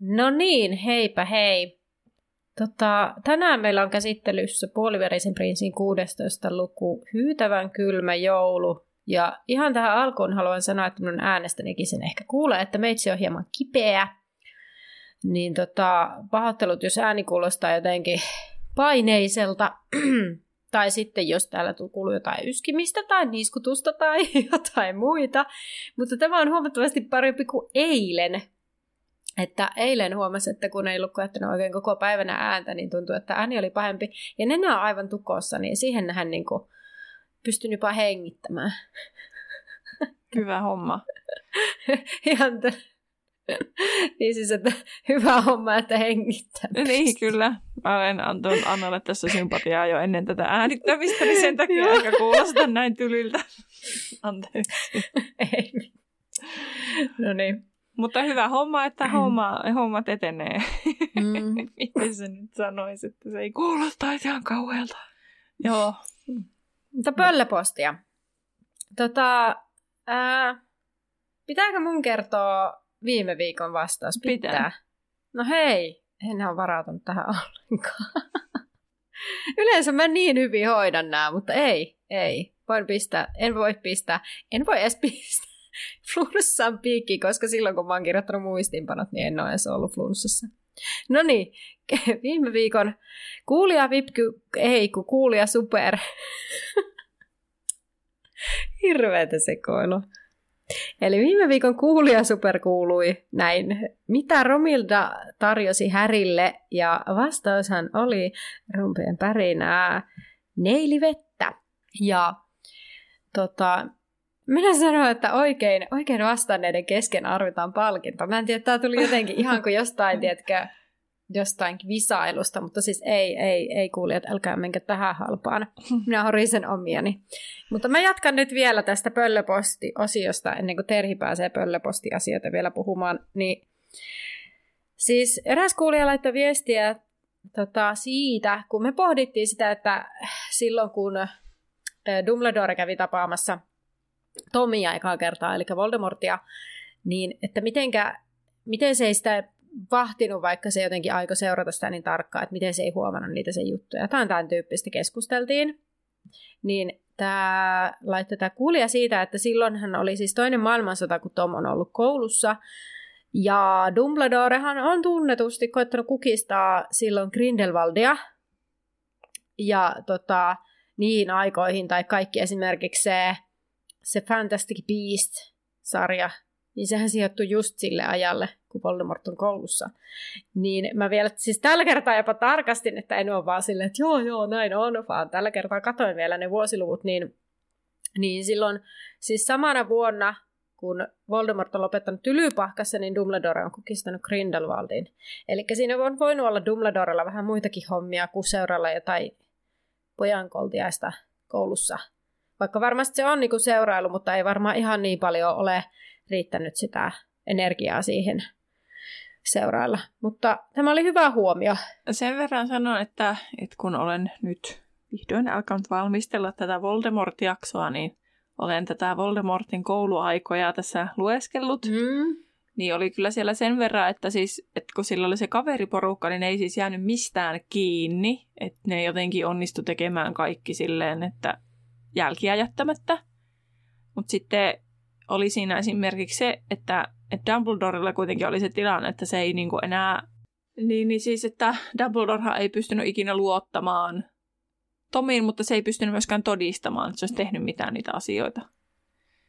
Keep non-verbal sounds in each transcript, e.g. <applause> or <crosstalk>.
No niin, heipä hei. Tota, tänään meillä on käsittelyssä puoliverisen prinssin 16 luku Hyytävän kylmä joulu. Ja ihan tähän alkuun haluan sanoa, että minun äänestänikin sen ehkä kuulee, että meitsi on hieman kipeä. Niin tota, pahoittelut, jos ääni kuulostaa jotenkin paineiselta. <clears throat> tai sitten jos täällä kuuluu jotain yskimistä tai niskutusta tai <laughs> jotain muita. Mutta tämä on huomattavasti parempi kuin eilen, että eilen huomasi, että kun ei ollut koettanut oikein koko päivänä ääntä, niin tuntui, että ääni oli pahempi. Ja nenä on aivan tukossa, niin siihen hän niin kuin pystyn jopa hengittämään. Hyvä homma. <laughs> Ihan t- <laughs> niin siis, että <laughs> hyvä homma, että hengittää. Niin, kyllä. Mä olen antanut Annalle tässä sympatiaa jo ennen tätä äänittämistä, niin sen takia <laughs> aika kuulostaa näin tylyltä. Anteeksi. Ei. No niin. Mutta hyvä homma, että homma, hommat etenee. Mm. Miten se nyt sanoisi, että se ei kuulostaisi ihan kauhealta. Joo. Mutta pöllöpostia. Tota, ää, pitääkö mun kertoa viime viikon vastaus? Pitää. Pitää. No hei, en ole varautunut tähän ollenkaan. Yleensä mä niin hyvin hoidan nämä, mutta ei, ei. Voin pistää, en voi pistää, en voi edes pistää <laughs> flunssaan piikki, koska silloin kun mä oon kirjoittanut muistiinpanot, niin en ole edes ollut flunssassa. No niin, viime viikon kuulija vipky, ei kun kuulija super. <laughs> Hirveetä sekoilu. Eli viime viikon kuulija super kuului näin, mitä Romilda tarjosi Härille, ja vastaushan oli rumpeen pärinää neilivettä. Ja tota, minä sanoin, että oikein, oikein vastanneiden kesken arvitaan palkinto. Mä en tiedä, tämä tuli jotenkin ihan kuin jostain, tiedätkö, jostain visailusta, mutta siis ei, ei, ei kuulijat, älkää menkö tähän halpaan. Minä horisen omiani. Mutta mä jatkan nyt vielä tästä pöllöposti-osiosta, ennen kuin Terhi pääsee pöllöposti-asioita vielä puhumaan. Niin, siis eräs kuulija laittoi viestiä tota, siitä, kun me pohdittiin sitä, että silloin kun Dumbledore kävi tapaamassa – Tomia ekaa kertaa, eli Voldemortia, niin että mitenkä, miten se ei sitä vahtinut, vaikka se jotenkin aiko seurata sitä niin tarkkaan, että miten se ei huomannut niitä sen juttuja. Tämä on tämän tyyppistä keskusteltiin. Niin tämä laittoi tämä kuulija siitä, että silloin hän oli siis toinen maailmansota, kun Tom on ollut koulussa. Ja Dumbledorehan on tunnetusti koettanut kukistaa silloin Grindelwaldia. Ja tota, niihin aikoihin, tai kaikki esimerkiksi se se Fantastic Beast-sarja, niin sehän sijoittui just sille ajalle, kun Voldemort on koulussa. Niin mä vielä, siis tällä kertaa jopa tarkastin, että en ole vaan silleen, että joo, joo, näin on, vaan tällä kertaa katoin vielä ne vuosiluvut, niin, niin silloin, siis samana vuonna, kun Voldemort on lopettanut Tylypahkassa, niin Dumbledore on kukistanut Grindelwaldin. Eli siinä on voinut olla Dumbledorella vähän muitakin hommia kuin seuralla jotain pojankoltiaista koulussa vaikka varmasti se on niin kuin seurailu, mutta ei varmaan ihan niin paljon ole riittänyt sitä energiaa siihen seurailla. Mutta tämä oli hyvä huomio. Sen verran sanon, että, että kun olen nyt vihdoin alkanut valmistella tätä Voldemort-jaksoa, niin olen tätä Voldemortin kouluaikoja tässä lueskellut. Mm. Niin oli kyllä siellä sen verran, että, siis, että kun sillä oli se kaveriporukka, niin ne ei siis jäänyt mistään kiinni. Että ne jotenkin onnistu tekemään kaikki silleen, että jälkiä jättämättä. Mutta sitten oli siinä esimerkiksi se, että, että Dumbledorella kuitenkin oli se tilanne, että se ei niinku enää... Niin, niin siis, että Dumbledore ei pystynyt ikinä luottamaan Tomiin, mutta se ei pystynyt myöskään todistamaan, että se olisi tehnyt mitään niitä asioita.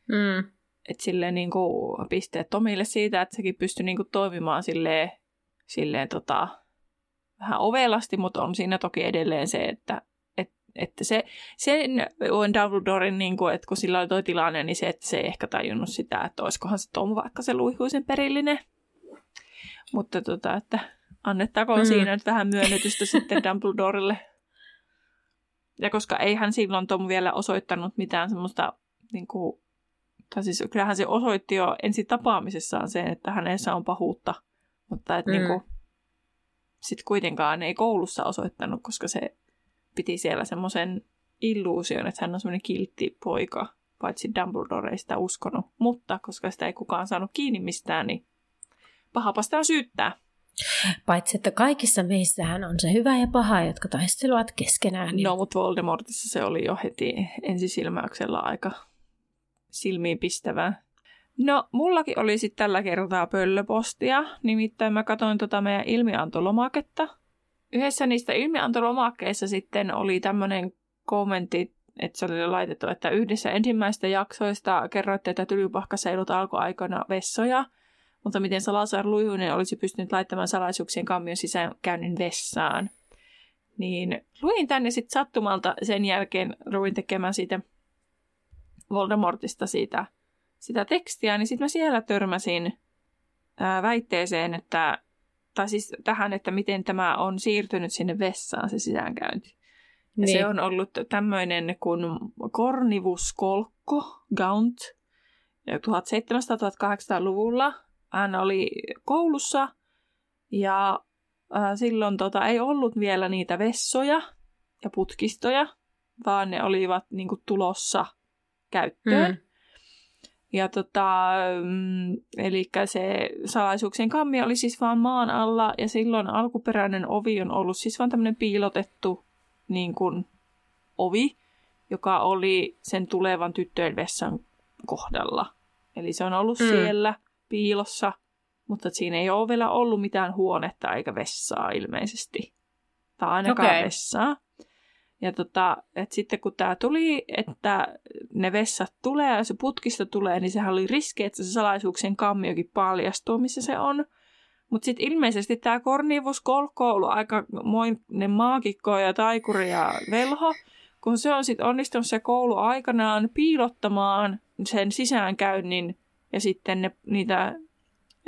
Mm. Että silleen niinku pisteet Tomille siitä, että sekin pystyi niinku toimimaan silleen, silleen tota, vähän ovelasti, mutta on siinä toki edelleen se, että Että se, sen on Dumbledoren, niin kuin, että kun sillä oli toi tilanne, niin se, että se ei ehkä tajunnut sitä, että olisikohan se Tom vaikka se luihuisen perillinen. Mutta tota, että annettakoon mm. siinä nyt vähän myönnytystä sitten <laughs> Dumbledorelle. Ja koska ei hän silloin Tom vielä osoittanut mitään semmoista, niin kuin, tai siis kyllähän se osoitti jo ensi tapaamisessaan sen, että hänessä on pahuutta. Mutta että mm. niin kuin, sitten kuitenkaan ei koulussa osoittanut, koska se piti siellä semmoisen illuusion, että hän on semmoinen kiltti poika, paitsi Dumbledore ei sitä uskonut. Mutta koska sitä ei kukaan saanut kiinni mistään, niin pahapasta on syyttää. Paitsi, että kaikissa meissähän on se hyvä ja paha, jotka taistelevat keskenään. No, mutta Voldemortissa se oli jo heti ensisilmäyksellä aika silmiinpistävää. No, mullakin oli sitten tällä kertaa pöllöpostia, nimittäin mä katsoin tota meidän ilmiantolomaketta. Yhdessä niistä ilmiantolomakkeissa sitten oli tämmöinen kommentti, että se oli laitettu, että yhdessä ensimmäistä jaksoista kerroitte, että tylypahkaseilut alkoi aikana vessoja, mutta miten Salazar Lujunen olisi pystynyt laittamaan salaisuuksien kammion sisäänkäynnin vessaan. Niin luin tänne sitten sattumalta sen jälkeen, ruin tekemään siitä Voldemortista siitä sitä tekstiä, niin sitten mä siellä törmäsin ää, väitteeseen, että, tai siis tähän, että miten tämä on siirtynyt sinne vessaan se sisäänkäynti. Ja niin. se on ollut tämmöinen kuin Cornivus Kolkko, Gaunt, 1700-1800-luvulla. Hän oli koulussa ja ää, silloin tota, ei ollut vielä niitä vessoja ja putkistoja, vaan ne olivat niin kuin, tulossa käyttöön. Mm. Ja tota, mm, eli se salaisuuksien kammi oli siis vaan maan alla ja silloin alkuperäinen ovi on ollut siis vaan tämmöinen piilotettu niin kuin, ovi, joka oli sen tulevan tyttöjen vessan kohdalla. Eli se on ollut mm. siellä piilossa, mutta siinä ei ole vielä ollut mitään huonetta eikä vessaa ilmeisesti. Tai ainakaan okay. vessaa. Ja tota, et sitten kun tämä tuli, että ne vessat tulee ja se putkista tulee, niin sehän oli riski, että se salaisuuksien kammiokin paljastuu, missä se on. Mutta sitten ilmeisesti tämä Kornivus Kolkko on ollut aika moinen maagikko ja taikuri ja velho, kun se on sitten onnistunut se koulu aikanaan piilottamaan sen sisäänkäynnin ja sitten ne, niitä,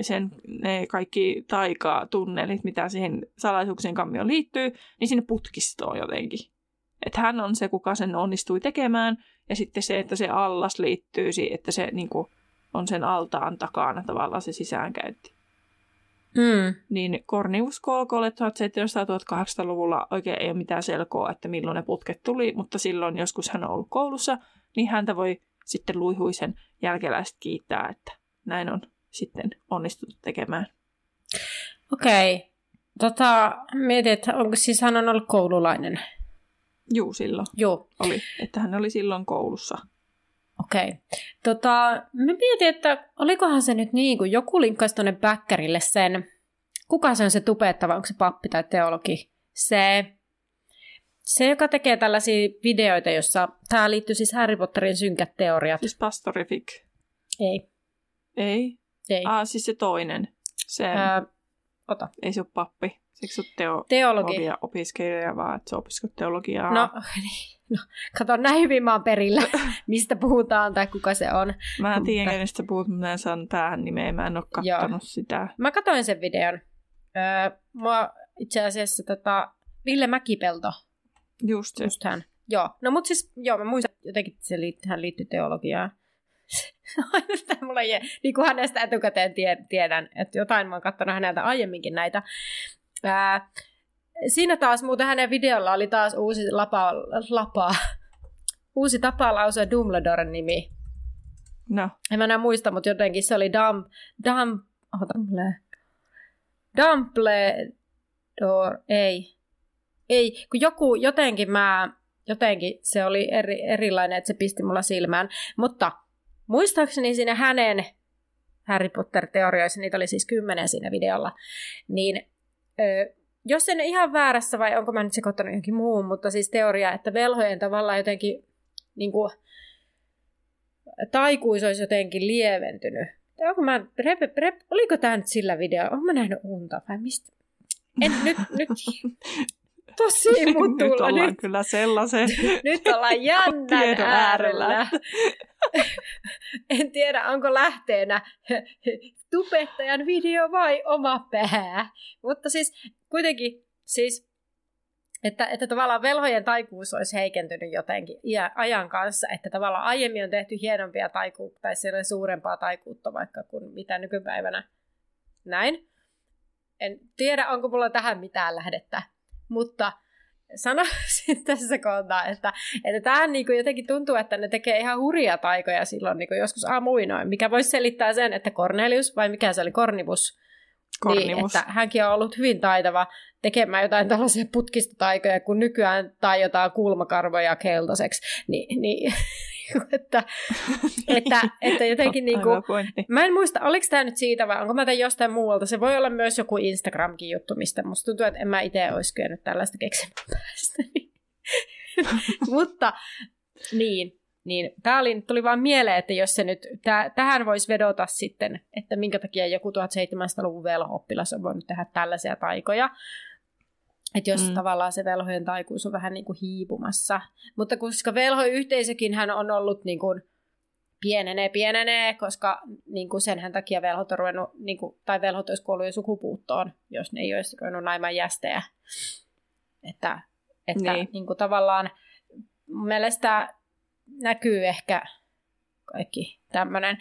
sen, ne kaikki taikaa tunnelit, mitä siihen salaisuuksien kammioon liittyy, niin sinne putkistoon jotenkin. Että hän on se, kuka sen onnistui tekemään, ja sitten se, että se allas liittyy, että se niin kuin, on sen altaan takana tavallaan se sisäänkäynti. Mm. Niin Cornelius Kolkolle 1700-1800-luvulla oikein ei ole mitään selkoa, että milloin ne putket tuli, mutta silloin joskus hän on ollut koulussa, niin häntä voi sitten luihuisen jälkeläiset kiittää, että näin on sitten onnistuttu tekemään. Okei. Okay. Tota, mietin, että onko siis hän on ollut koululainen Juu, silloin Joo. oli. Että hän oli silloin koulussa. Okei. Okay. Tota, mä mietin, että olikohan se nyt niin, kun joku linkkasi tuonne bäkkärille sen, kuka se on se tupettava, onko se pappi tai teologi? Se, se, joka tekee tällaisia videoita, jossa tämä liittyy siis Harry Potterin synkät teoriat. Siis pastorifik? Ei. Ei? Ei. Ah, siis se toinen. Se, Ää, ota. Ei se ole pappi. Siksi olet teo- Teologi. opiskelija, vaan että sä opiskelet teologiaa. No, <laughs> niin. No, kato, näin hyvin mä oon perillä, <laughs> mistä puhutaan tai kuka se on. Mä en tiedä, kenestä puhut, mutta en saanut päähän nimeä, mä en ole katsonut sitä. Mä katsoin sen videon. Öö, mä itse asiassa tota, Ville Mäkipelto. Just se. Just hän. Joo, no mut siis, joo, mä muistan jotenkin, että se liittyy, hän liittyy teologiaan. <laughs> Aina mulla ei, niin kuin hänestä etukäteen tiedän, että jotain mä oon katsonut häneltä aiemminkin näitä. Ää, siinä taas muuten hänen videolla oli taas uusi lapa, lapa <laughs> uusi tapa lausua Dumbledoren nimi. No. En mä enää muista, mutta jotenkin se oli Dum, Dum, oh, Dumbledore. Dumbledore, ei. Ei, kun joku, jotenkin mä, jotenkin se oli eri, erilainen, että se pisti mulla silmään. Mutta muistaakseni siinä hänen Harry Potter-teorioissa, niitä oli siis kymmenen siinä videolla, niin Ö, jos en ihan väärässä vai onko mä nyt sekoittanut johonkin muuhun, mutta siis teoria, että velhojen tavallaan jotenkin niin kuin, taikuus olisi jotenkin lieventynyt. onko mä, rep, rep, oliko tämä nyt sillä video? Onko mä nähnyt unta vai mistä? En, nyt, nyt. <laughs> tosi mutulla. nyt ollaan nyt, kyllä sellaisen <laughs> Nyt ollaan jännän äärellä. <laughs> en tiedä, onko lähteenä tubettajan video vai oma pää. Mutta siis kuitenkin, siis että, että tavallaan velhojen taikuus olisi heikentynyt jotenkin ajan kanssa, että tavallaan aiemmin on tehty hienompia taikuutta tai suurempaa taikuutta vaikka kuin mitä nykypäivänä. Näin. En tiedä, onko mulla tähän mitään lähdettä, mutta sanoisin <laughs> tässä kohtaa, että, että tähän niin kuin jotenkin tuntuu, että ne tekee ihan hurjia taikoja silloin niin kuin joskus aamuinoin, mikä voisi selittää sen, että Cornelius, vai mikä se oli, Niin, että hänkin on ollut hyvin taitava tekemään jotain tällaisia putkistotaikoja, kun nykyään taiotaan kulmakarvoja keltaiseksi. Ni, niin, <laughs> että, että, että jotenkin niin kuin, mä en muista, oliko tämä nyt siitä vai onko mä tämän jostain muualta. Se voi olla myös joku Instagramkin juttu, mistä musta tuntuu, että en mä itse olisi kyennyt tällaista keksimään päästä. <laughs> Mutta niin, niin tämä oli, tuli vaan mieleen, että jos se nyt, täh, tähän voisi vedota sitten, että minkä takia joku 1700-luvun velho-oppilas on voinut tehdä tällaisia taikoja. Että jos mm. tavallaan se velhojen taikuus on vähän niin kuin hiipumassa. Mutta koska velhoyhteisökin hän on ollut niin kuin pienenee, pienenee, koska niin kuin senhän takia velhot on ruvennut, niin kuin, tai velhot olisi kuollut jo sukupuuttoon, jos ne ei olisi ruvennut naimaan jästejä. Että, että niin. Niin kuin tavallaan mun mielestä näkyy ehkä kaikki tämmöinen.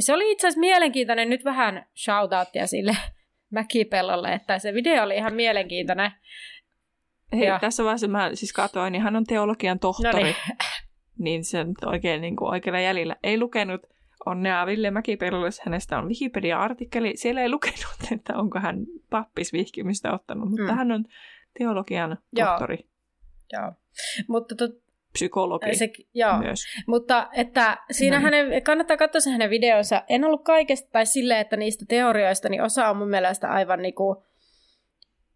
Se oli itse asiassa mielenkiintoinen, nyt vähän shoutouttia sille <laughs> Mäkipellolle, että se video oli ihan mielenkiintoinen. Hei, ja. tässä vaiheessa mä siis katsoin, niin hän on teologian tohtori, Noniin. <laughs> niin se on oikein niin kuin oikealla jäljellä. Ei lukenut onnea Ville Mäkipellolle, hänestä on Wikipedia-artikkeli. Siellä ei <laughs> lukenut, että onko hän pappisvihkimistä ottanut, mutta mm. hän on teologian tohtori. Joo, Joo. mutta tot, psykologi se, joo. myös. Mutta että siinä no. hänen, kannattaa katsoa se hänen videonsa. En ollut kaikesta tai silleen, että niistä teorioista, niin osa on mun mielestä aivan niinku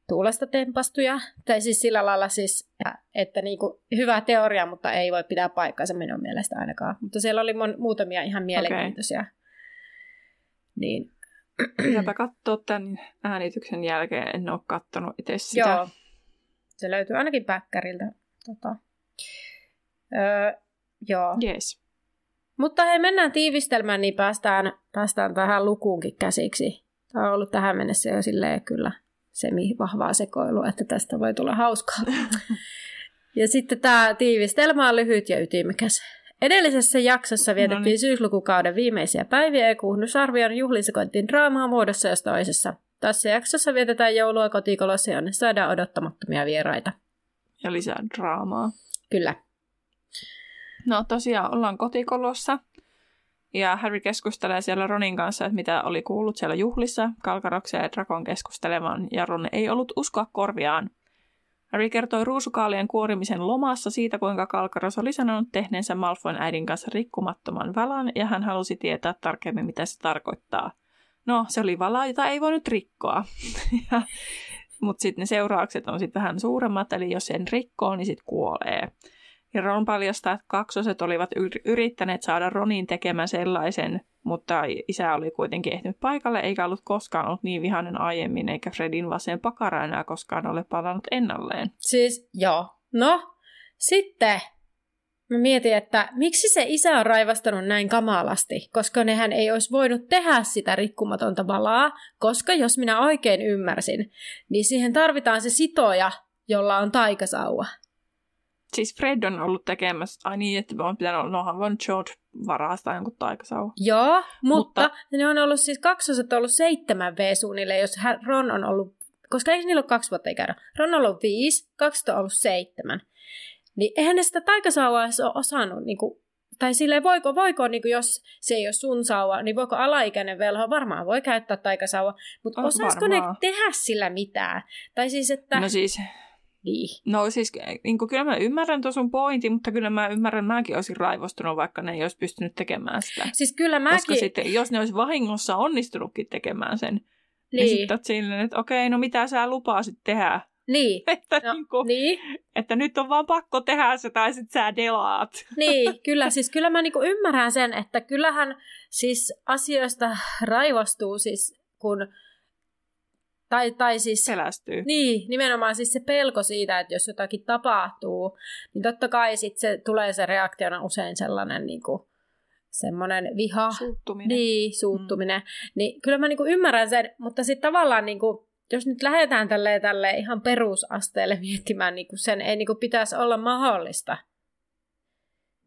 tuulesta tempastuja. Tai siis sillä lailla siis, että niinku hyvä teoria, mutta ei voi pitää paikkaansa minun mielestä ainakaan. Mutta siellä oli mon, muutamia ihan mielenkiintoisia. Okay. Niin. Pitääpä katsoa tämän äänityksen jälkeen. En ole katsonut itse sitä. Joo. Se löytyy ainakin päkkäriltä. Tota, Öö, joo. Yes. Mutta hei, mennään tiivistelmään, niin päästään, päästään tähän lukuunkin käsiksi. Tämä on ollut tähän mennessä jo silleen kyllä semi-vahvaa sekoilua, että tästä voi tulla hauskaa. <laughs> ja sitten tämä tiivistelmä on lyhyt ja ytimekäs. Edellisessä jaksossa vietettiin no niin. syyslukukauden viimeisiä päiviä ja kuunnusarvion juhlisekointiin draamaa muodossa ja toisessa. Tässä jaksossa vietetään joulua kotikolossa ja saadaan odottamattomia vieraita. Ja lisää draamaa. Kyllä. No tosiaan ollaan kotikolossa ja Harry keskustelee siellä Ronin kanssa, että mitä oli kuullut siellä juhlissa. Kalkaroksia ja Drakon keskustelemaan ja Ron ei ollut uskoa korviaan. Harry kertoi ruusukaalien kuorimisen lomassa siitä, kuinka Kalkaros oli sanonut tehneensä Malfoyn äidin kanssa rikkumattoman valan ja hän halusi tietää tarkemmin, mitä se tarkoittaa. No, se oli vala, jota ei voinut rikkoa. <laughs> Mutta sitten ne seuraukset on sitten vähän suuremmat, eli jos sen rikkoo, niin sitten kuolee. Ja Ron paljastaa, että kaksoset olivat yrittäneet saada Ronin tekemään sellaisen, mutta isä oli kuitenkin ehtinyt paikalle eikä ollut koskaan ollut niin vihainen aiemmin, eikä Fredin vasen pakara enää koskaan ole palannut ennalleen. Siis joo. No, sitten mä mietin, että miksi se isä on raivastanut näin kamalasti, koska nehän ei olisi voinut tehdä sitä rikkumatonta valaa, koska jos minä oikein ymmärsin, niin siihen tarvitaan se sitoja, jolla on taikasauva. Siis Fred on ollut tekemässä, ai niin, että on pitänyt olla, nohan voinut George varastaa jonkun taikasauva. Joo, mutta, mutta, ne on ollut siis kaksoset on ollut seitsemän v suunnille, jos Ron on ollut, koska eikö niillä ole kaksi vuotta ikära? Ron on ollut viisi, kaksi on ollut seitsemän. Niin eihän ne sitä taikasauvaa ole osannut, niin kuin, tai silleen voiko, voiko niin kuin jos se ei ole sun sauva, niin voiko alaikäinen velho, varmaan voi käyttää taikasauva, mutta oh, osaisiko ne tehdä sillä mitään? Tai siis, että... No siis, niin. No siis niin kuin, kyllä mä ymmärrän tuon sun pointin, mutta kyllä mä ymmärrän, että mäkin olisin raivostunut, vaikka ne ei olisi pystynyt tekemään sitä. Siis kyllä mäkin... Koska sitten, jos ne olisi vahingossa onnistunutkin tekemään sen, niin, niin sitten silleen, että okei, no mitä sä lupasit tehdä? Niin. <laughs> että, no, niin kuin, niin. että nyt on vaan pakko tehdä se tai sitten sä delaat. Niin, <laughs> kyllä. Siis kyllä mä niin ymmärrän sen, että kyllähän siis asioista raivostuu siis kun Tai, tai siis... Pelästyy. Niin, nimenomaan siis se pelko siitä, että jos jotakin tapahtuu, niin totta kai sit se tulee se reaktiona usein sellainen niin kuin, semmoinen viha. Suuttuminen. Niin, suuttuminen. Mm. Niin kyllä mä niinku ymmärrän sen, mutta sitten tavallaan niinku, jos nyt lähdetään tälle tälle ihan perusasteelle miettimään, niin sen ei niin pitäisi olla mahdollista.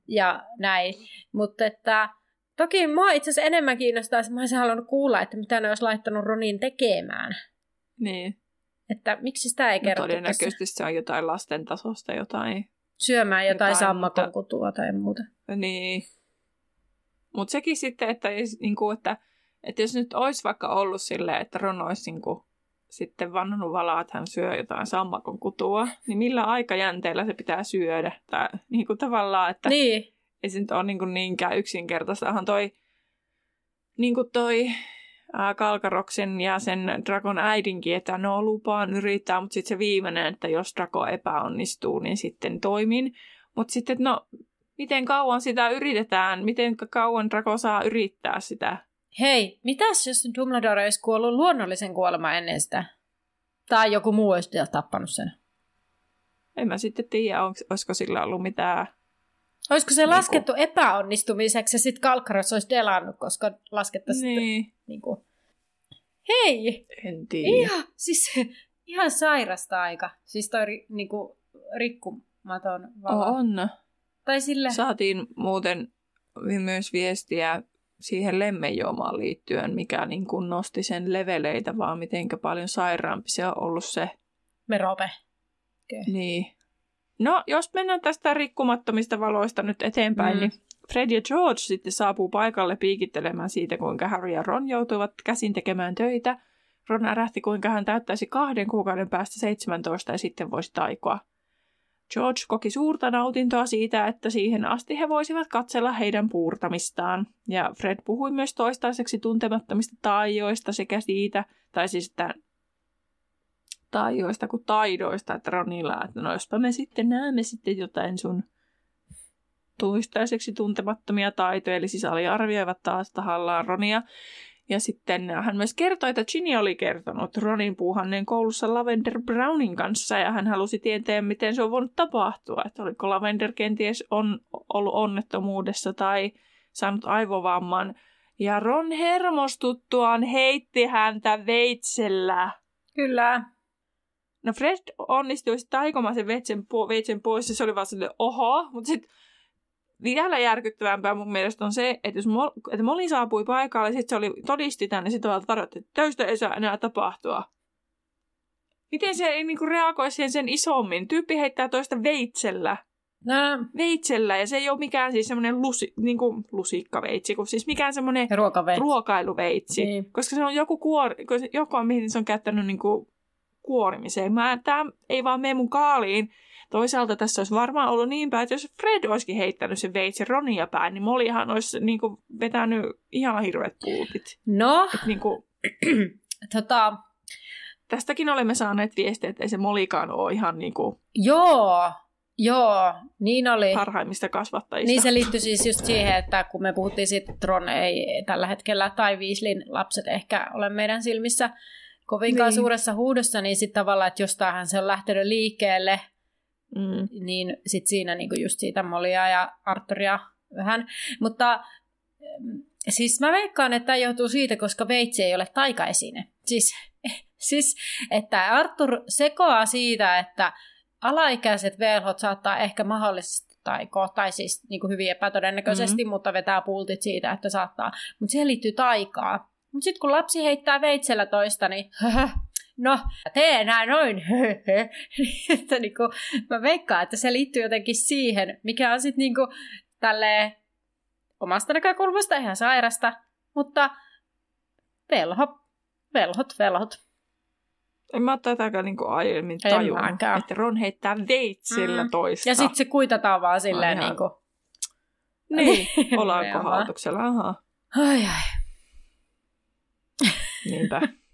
Ja näin. Mutta että toki mua itse asiassa enemmän kiinnostaa, että mä olisin halunnut kuulla, että mitä ne olisi laittanut Ronin tekemään. Niin. Että miksi sitä ei no, kerrottu todennäköisesti tässä? se on jotain lasten tasosta jotain. Syömään jotain, jotain sammakon kutua tai muuta. Niin. Mutta sekin sitten, että, niinku, että, että jos nyt olisi vaikka ollut silleen, että Ron olisi niinku, sitten vannonut valaa, että hän syö jotain sammakon kutua, niin millä aikajänteellä se pitää syödä? Tai niin kuin tavallaan, että niin. ei se nyt ole niin kuin niinkään yksinkertaistahan toi, niin kuin toi Kalkaroksen ja sen Dragon äidinkin, että no lupaan yrittää, mutta sitten se viimeinen, että jos Drago epäonnistuu, niin sitten toimin. Mutta sitten, no, miten kauan sitä yritetään? Miten kauan Drago saa yrittää sitä? Hei, mitäs jos Dumbledore olisi kuollut luonnollisen kuoleman ennen sitä? Tai joku muu olisi tappanut sen? En mä sitten tiedä, olisiko sillä ollut mitään... Olisiko se niin laskettu kuin... epäonnistumiseksi ja sitten Kalkkaros olisi delannut, koska laskettaisiin... Niin. Niin kuin... Hei! En tiedä. Ihan, siis, <laughs> ihan sairasta aika. Siis toi niin kuin, rikkumaton vala. On. Tai sille... Saatiin muuten myös viestiä siihen lemmenjuomaan liittyen, mikä niin kuin nosti sen leveleitä, vaan miten paljon sairaampi se on ollut se. Merope. Okay. Niin. No, jos mennään tästä rikkumattomista valoista nyt eteenpäin, mm. niin Fred ja George sitten saapuu paikalle piikittelemään siitä, kuinka Harry ja Ron joutuivat käsin tekemään töitä. Ron ärähti, kuinka hän täyttäisi kahden kuukauden päästä 17 ja sitten voisi taikoa. George koki suurta nautintoa siitä, että siihen asti he voisivat katsella heidän puurtamistaan. Ja Fred puhui myös toistaiseksi tuntemattomista taijoista sekä siitä, tai siis että taijoista kuin taidoista, että Ronilla, että no jospa me sitten näemme sitten jotain sun toistaiseksi tuntemattomia taitoja, eli siis aliarvioivat taas tahallaan Ronia. Ja sitten hän myös kertoi, että Ginny oli kertonut Ronin puuhanneen koulussa Lavender Brownin kanssa ja hän halusi tietää, miten se on voinut tapahtua. Että oliko Lavender kenties on, ollut onnettomuudessa tai saanut aivovamman. Ja Ron hermostuttuaan heitti häntä veitsellä. Kyllä. No Fred onnistui taikomaan sen veitsen, po- veitsen pois ja se oli vaan silleen oho, mutta sitten vielä järkyttävämpää mun mielestä on se, että jos Mo- että Molly saapui paikalle, sitten se oli, todisti tänne, sitten tavallaan tarjotti, että töistä ei saa enää tapahtua. Miten se ei niinku reagoi siihen sen isommin? Tyyppi heittää toista veitsellä. No. Veitsellä, ja se ei ole mikään siis semmoinen lusi, niinku lusikkaveitsi, kun siis mikään semmoinen ruokailuveitsi. Niin. Koska se on joku kuori, joku on, mihin se on käyttänyt niinku kuorimiseen. Mä, tää ei vaan mene mun kaaliin, Toisaalta tässä olisi varmaan ollut niin päin, että jos Fred olisikin heittänyt sen veitsen Ronia päin, niin Mollyhan olisi niin kuin, vetänyt ihan hirveät pultit. No, Et, niin kuin, <clears throat> tota... Tästäkin olemme saaneet viestiä, että ei se Molikaan ole ihan niin kuin... Joo, Joo, niin oli. Parhaimmista kasvattajista. Niin se liittyy siis just siihen, että kun me puhuttiin siitä, että Tron ei tällä hetkellä, tai Weasleyn lapset ehkä ole meidän silmissä kovinkaan niin. suuressa huudossa, niin sitten tavallaan, että jostain se on lähtenyt liikkeelle, Mm. Niin sit siinä niinku just siitä Molia ja Arturia vähän. Mutta siis mä veikkaan, että tämä johtuu siitä, koska veitsi ei ole taikaesine. Siis, <laughs> siis että Artur sekoaa siitä, että alaikäiset velhot saattaa ehkä mahdollisesti taikoa, tai siis niin kuin hyvin epätodennäköisesti, mm-hmm. mutta vetää pultit siitä, että saattaa. Mutta siihen liittyy taikaa. Mutta sitten kun lapsi heittää veitsellä toista, niin <laughs> no, tee enää noin. <laughs> että niinku, mä veikkaan, että se liittyy jotenkin siihen, mikä on sitten niinku tälleen omasta näkökulmasta ihan sairasta, mutta velho, velhot, velhot. En mä tätäkään niinku aiemmin tajunnut, että Ron heittää veitsillä mm. toista. Ja sitten se kuitataan vaan silleen ihan... niinku... Niin, <laughs> ollaan kohautuksella, ahaa. Ai ai. Niinpä. <laughs>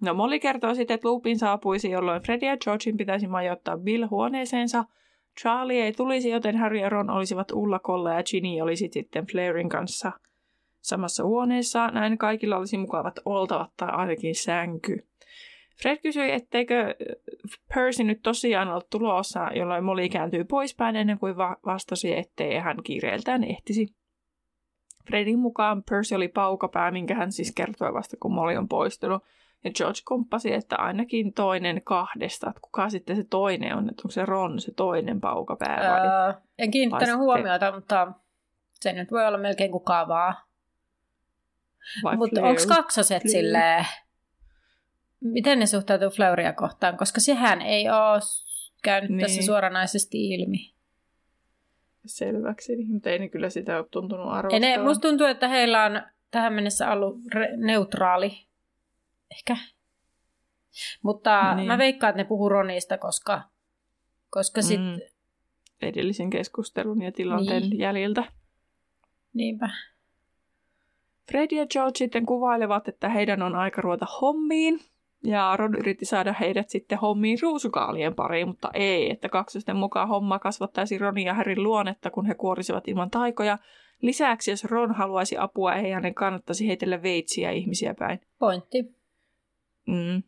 No Molly kertoo sitten, että Lupin saapuisi, jolloin Freddy ja Georgein pitäisi majoittaa Bill huoneeseensa. Charlie ei tulisi, joten Harry ja Ron olisivat ullakolla ja Ginny olisi sitten Flairin kanssa samassa huoneessa. Näin kaikilla olisi mukavat oltavat tai ainakin sänky. Fred kysyi, etteikö Percy nyt tosiaan ole tulossa, jolloin Molly kääntyy poispäin ennen kuin va- vastasi, ettei hän kiireeltään ehtisi. Fredin mukaan Percy oli paukapää, minkä hän siis kertoi vasta, kun Molly on poistunut. Ja George komppasi, että ainakin toinen kahdesta. Että kuka sitten se toinen on? Että onko se Ron se toinen paukapää? Vai? Öö, en kiinnittänyt huomiota, mutta se nyt voi olla melkein kukaan vaan. Mutta onko kaksoset Fleur. silleen, miten ne suhtautuu Fleuria kohtaan? Koska sehän ei ole käynyt niin. tässä suoranaisesti ilmi. Selväksi, mutta ei ne kyllä sitä ole tuntunut arvostamaan. Ne, musta tuntuu, että heillä on tähän mennessä ollut re- neutraali Ehkä. Mutta niin. mä veikkaan, että ne puhuu Ronista, koska, koska sit... Mm. Edellisen keskustelun ja tilanteen niin. jäljiltä. Niinpä. Fred ja George sitten kuvailevat, että heidän on aika ruveta hommiin. Ja Ron yritti saada heidät sitten hommiin ruusukaalien pariin, mutta ei, että kaksosten mukaan homma kasvattaisi Ronin ja Harryn luonnetta, kun he kuorisivat ilman taikoja. Lisäksi, jos Ron haluaisi apua, ei hänen kannattaisi heitellä veitsiä ihmisiä päin. Pointti. Mm.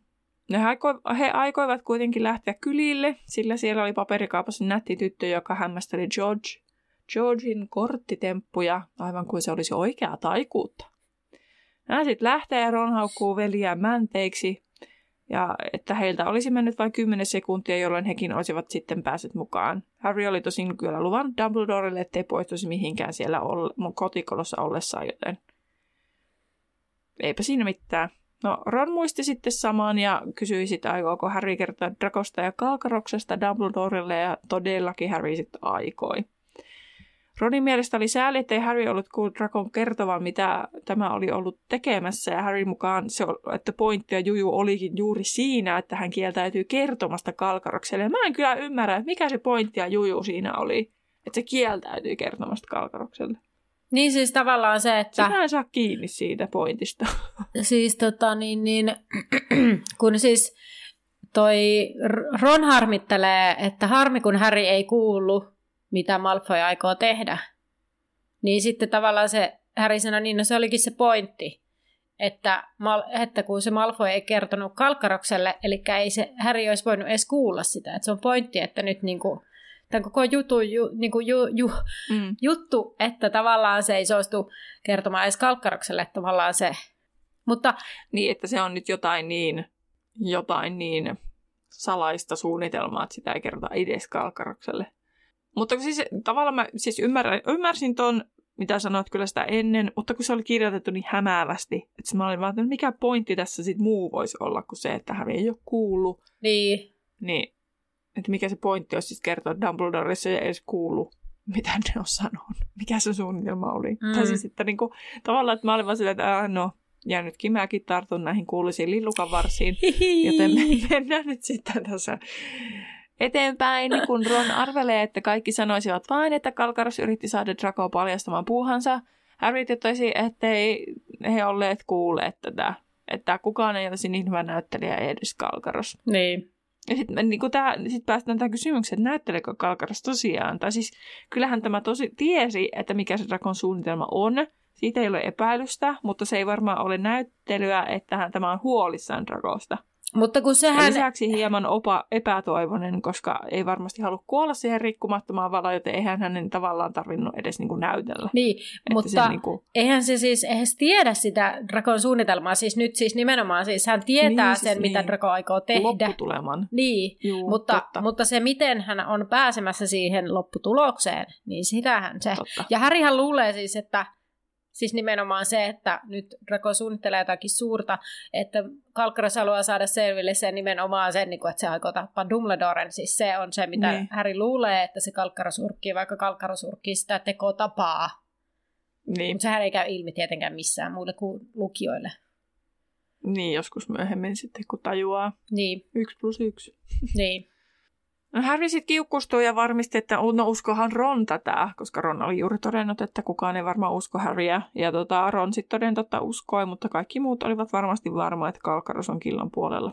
Ne aiko, he aikoivat kuitenkin lähteä kylille, sillä siellä oli paperikaupassa nätti tyttö, joka hämmästeli George, Georgin korttitemppuja, aivan kuin se olisi oikeaa taikuutta. Nämä sitten lähtee ja Ron haukkuu veliään mänteiksi, ja että heiltä olisi mennyt vain 10 sekuntia, jolloin hekin olisivat sitten päässeet mukaan. Harry oli tosin kyllä luvan Dumbledorelle, ettei poistuisi mihinkään siellä ol- kotikolossa ollessaan, joten eipä siinä mitään. No, Ron muisti sitten saman ja kysyi sitä, aikooko Harry kertoa Drakosta ja Kalkaroksesta Dumbledorelle, ja todellakin Harry sitten aikoi. Ronin mielestä oli sääli, ettei Harry ollut kuullut Drakon kertovan, mitä tämä oli ollut tekemässä, ja Harry mukaan se, että pointti ja juju olikin juuri siinä, että hän kieltäytyy kertomasta Kalkarokselle. Mä en kyllä ymmärrä, mikä se pointti ja juju siinä oli, että se kieltäytyy kertomasta Kalkarokselle. Niin siis tavallaan se, että... Sinä en saa kiinni siitä pointista. Siis tota niin, niin <clears throat> kun siis toi Ron harmittelee, että harmi kun Harry ei kuulu, mitä Malfoy aikoo tehdä. Niin sitten tavallaan se Harry sanoi, niin no se olikin se pointti, että, että kun se Malfoy ei kertonut Kalkarokselle, eli ei se Harry olisi voinut edes kuulla sitä, että se on pointti, että nyt niin kuin tämän koko jutu, ju, niin kuin ju, ju, mm. juttu, että tavallaan se ei suostu kertomaan edes kalkkarokselle tavallaan se. Mutta, niin, että se on nyt jotain niin, jotain niin salaista suunnitelmaa, että sitä ei kerrota edes kalkkarokselle. Mutta siis tavallaan mä siis ymmärrän, ymmärsin ton, mitä sanoit kyllä sitä ennen, mutta kun se oli kirjoitettu niin hämäävästi, että mä olin vaan, että mikä pointti tässä sit muu voisi olla kuin se, että hän ei ole kuullut. Niin. Niin että mikä se pointti olisi siis kertoa Dumbledore, se ei edes kuulu, mitä ne on sanonut. Mikä se suunnitelma oli. Mm. Tai siis, että niin kuin, tavallaan, että mä olin vaan silleen, että äh, no, ja nytkin mäkin tartun näihin kuuluisiin lillukan varsiin, joten me <laughs> mennään nyt sitten tässä eteenpäin, niin kun Ron arvelee, että kaikki sanoisivat vain, että Kalkaros yritti saada Draco paljastamaan puuhansa. Harry totesi, ettei he olleet kuulleet tätä, että kukaan ei olisi niin hyvä näyttelijä edes Kalkaros. Niin. Ja sitten niin sit päästään tähän kysymykseen, että näytteleekö Kalkaras tosiaan. Tai siis kyllähän tämä tosi tiesi, että mikä se Drakon suunnitelma on. Siitä ei ole epäilystä, mutta se ei varmaan ole näyttelyä, että hän tämä on huolissaan Drakosta. Mutta kun sehän... lisäksi hieman opa epätoivoinen, koska ei varmasti halua kuolla siihen rikkumattomaan valaan, joten eihän hänen tavallaan tarvinnut edes niin kuin näytellä. Niin, että mutta niin kuin... eihän se siis edes tiedä sitä Drakon suunnitelmaa. Siis nyt siis nimenomaan siis hän tietää niin, siis sen, niin. mitä Drako aikoo tehdä. Lopputuleman. Niin, Juu, mutta, mutta se miten hän on pääsemässä siihen lopputulokseen, niin sitähän se. Totta. Ja Härihän luulee siis, että Siis nimenomaan se, että nyt Draco suunnittelee jotakin suurta, että Kalkkaros haluaa saada selville sen nimenomaan sen, niin että se aikoo tappaa Dumbledoren. Siis se on se, mitä niin. Harry luulee, että se Kalkkaros urkkii, vaikka Kalkkaros urkkii sitä tekotapaa. Niin. Mutta sehän ei käy ilmi tietenkään missään muille kuin lukijoille. Niin, joskus myöhemmin sitten, kun tajuaa. Niin. Yksi plus yksi. Niin. No Harry sitten kiukkustui ja varmisti, että no uskohan Ron tätä, koska Ron oli juuri todennut, että kukaan ei varmaan usko Harryä. Ja tota, Ron sitten toden totta uskoi, mutta kaikki muut olivat varmasti varma, että Kalkaros on killan puolella.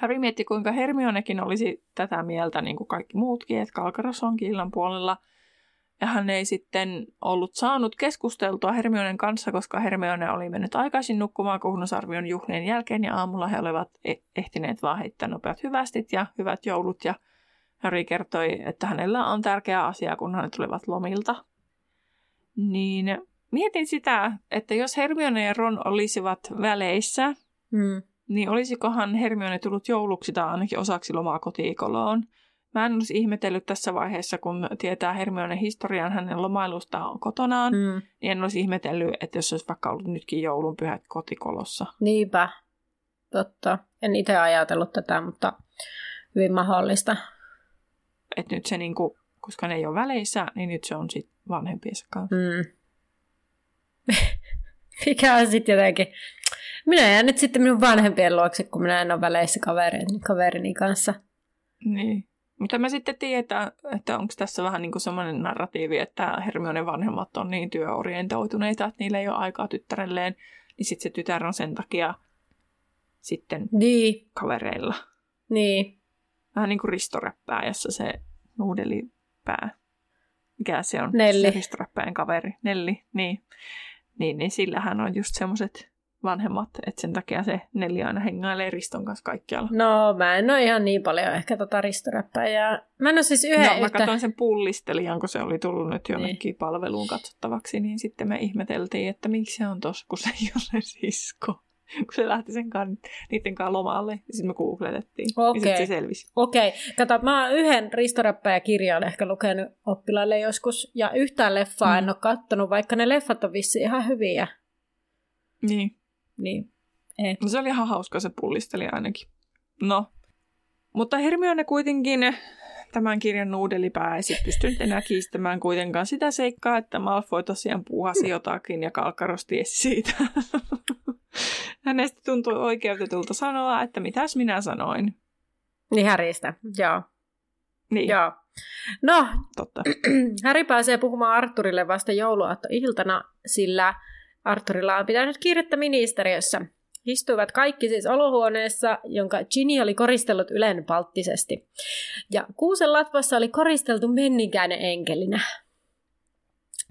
Harry mietti, kuinka Hermionekin olisi tätä mieltä, niin kuin kaikki muutkin, että Kalkaros on killan puolella. Ja hän ei sitten ollut saanut keskusteltua Hermionen kanssa, koska Hermione oli mennyt aikaisin nukkumaan kuhnusarvion juhlien jälkeen ja aamulla he olivat e- ehtineet vaan heittää nopeat hyvästit ja hyvät joulut ja Harry kertoi, että hänellä on tärkeä asia, kun hän tulevat lomilta. Niin mietin sitä, että jos Hermione ja Ron olisivat väleissä, Mm. niin olisikohan Hermione tullut jouluksi tai ainakin osaksi lomaa kotiikoloon. Mä en olisi ihmetellyt tässä vaiheessa, kun tietää Hermione historian hänen lomailustaan kotonaan, mm. Niin en olisi ihmetellyt, että jos olisi vaikka ollut nytkin joulunpyhät kotikolossa. Niinpä, totta. En itse ajatellut tätä, mutta hyvin mahdollista. Että nyt se niinku, koska ne ei ole väleissä, niin nyt se on sitten vanhempiensa kanssa. Mm. <laughs> Mikä on sitten jotenkin... Minä jään nyt sitten minun vanhempien luokse, kun minä en ole väleissä kaverini, kaverini kanssa. Niin. Mutta mä sitten tiedän, että onko tässä vähän niin kuin semmoinen narratiivi, että Hermione vanhemmat on niin työorientoituneita, että niillä ei ole aikaa tyttärelleen, niin sitten se tytär on sen takia sitten Niin, kavereilla. niin. Vähän niin kuin ristoräppääjässä se nuudelipää. Mikä se on? Nelli. Se ristoräppäjän kaveri. Nelli, niin. Niin, niin sillähän on just semmoiset vanhemmat, että sen takia se Nelli aina hengailee Riston kanssa kaikkialla. No, mä en ole ihan niin paljon ehkä tota ristoräppäjää. Mä en ole siis yhden No, mä yhtä... katsoin sen pullistelijan, kun se oli tullut nyt jonnekin niin. palveluun katsottavaksi, niin sitten me ihmeteltiin, että miksi se on tossa, kun se ei ole se sisko. Kun se lähti sen kanssa, niiden kanssa lomalle, ja sitten me googletettiin. Ja Okei. sitten se selvisi. Okei, kato, mä oon yhden ristoräppäjäkirjan ehkä lukenut oppilaille joskus, ja yhtään leffaa Mm. en ole kattonut, vaikka ne leffat on vissi ihan hyviä. Niin. Niin, ei. No, se oli ihan hauska se pullistelija ainakin. No. Mutta Hermione kuitenkin tämän kirjan nuudelipää ei sit pystynyt enää kiistämään kuitenkaan sitä seikkaa, että Malfoy tosiaan puhasi jotakin ja Kalkkaros tiesi siitä. <laughs> Hänestä tuntui oikeutetulta sanoa, että mitäs minä sanoin. Niin Häristä, joo. Niin, joo. No, totta. <clears throat> Häri pääsee puhumaan Arturille vasta jouluaattoiltana, sillä Arturilla on pitänyt kiirettä ministeriössä. Istuivat kaikki siis olohuoneessa, jonka Ginny oli koristellut ylenpalttisesti. Ja kuusen latvassa oli koristeltu menninkäinen enkelinä.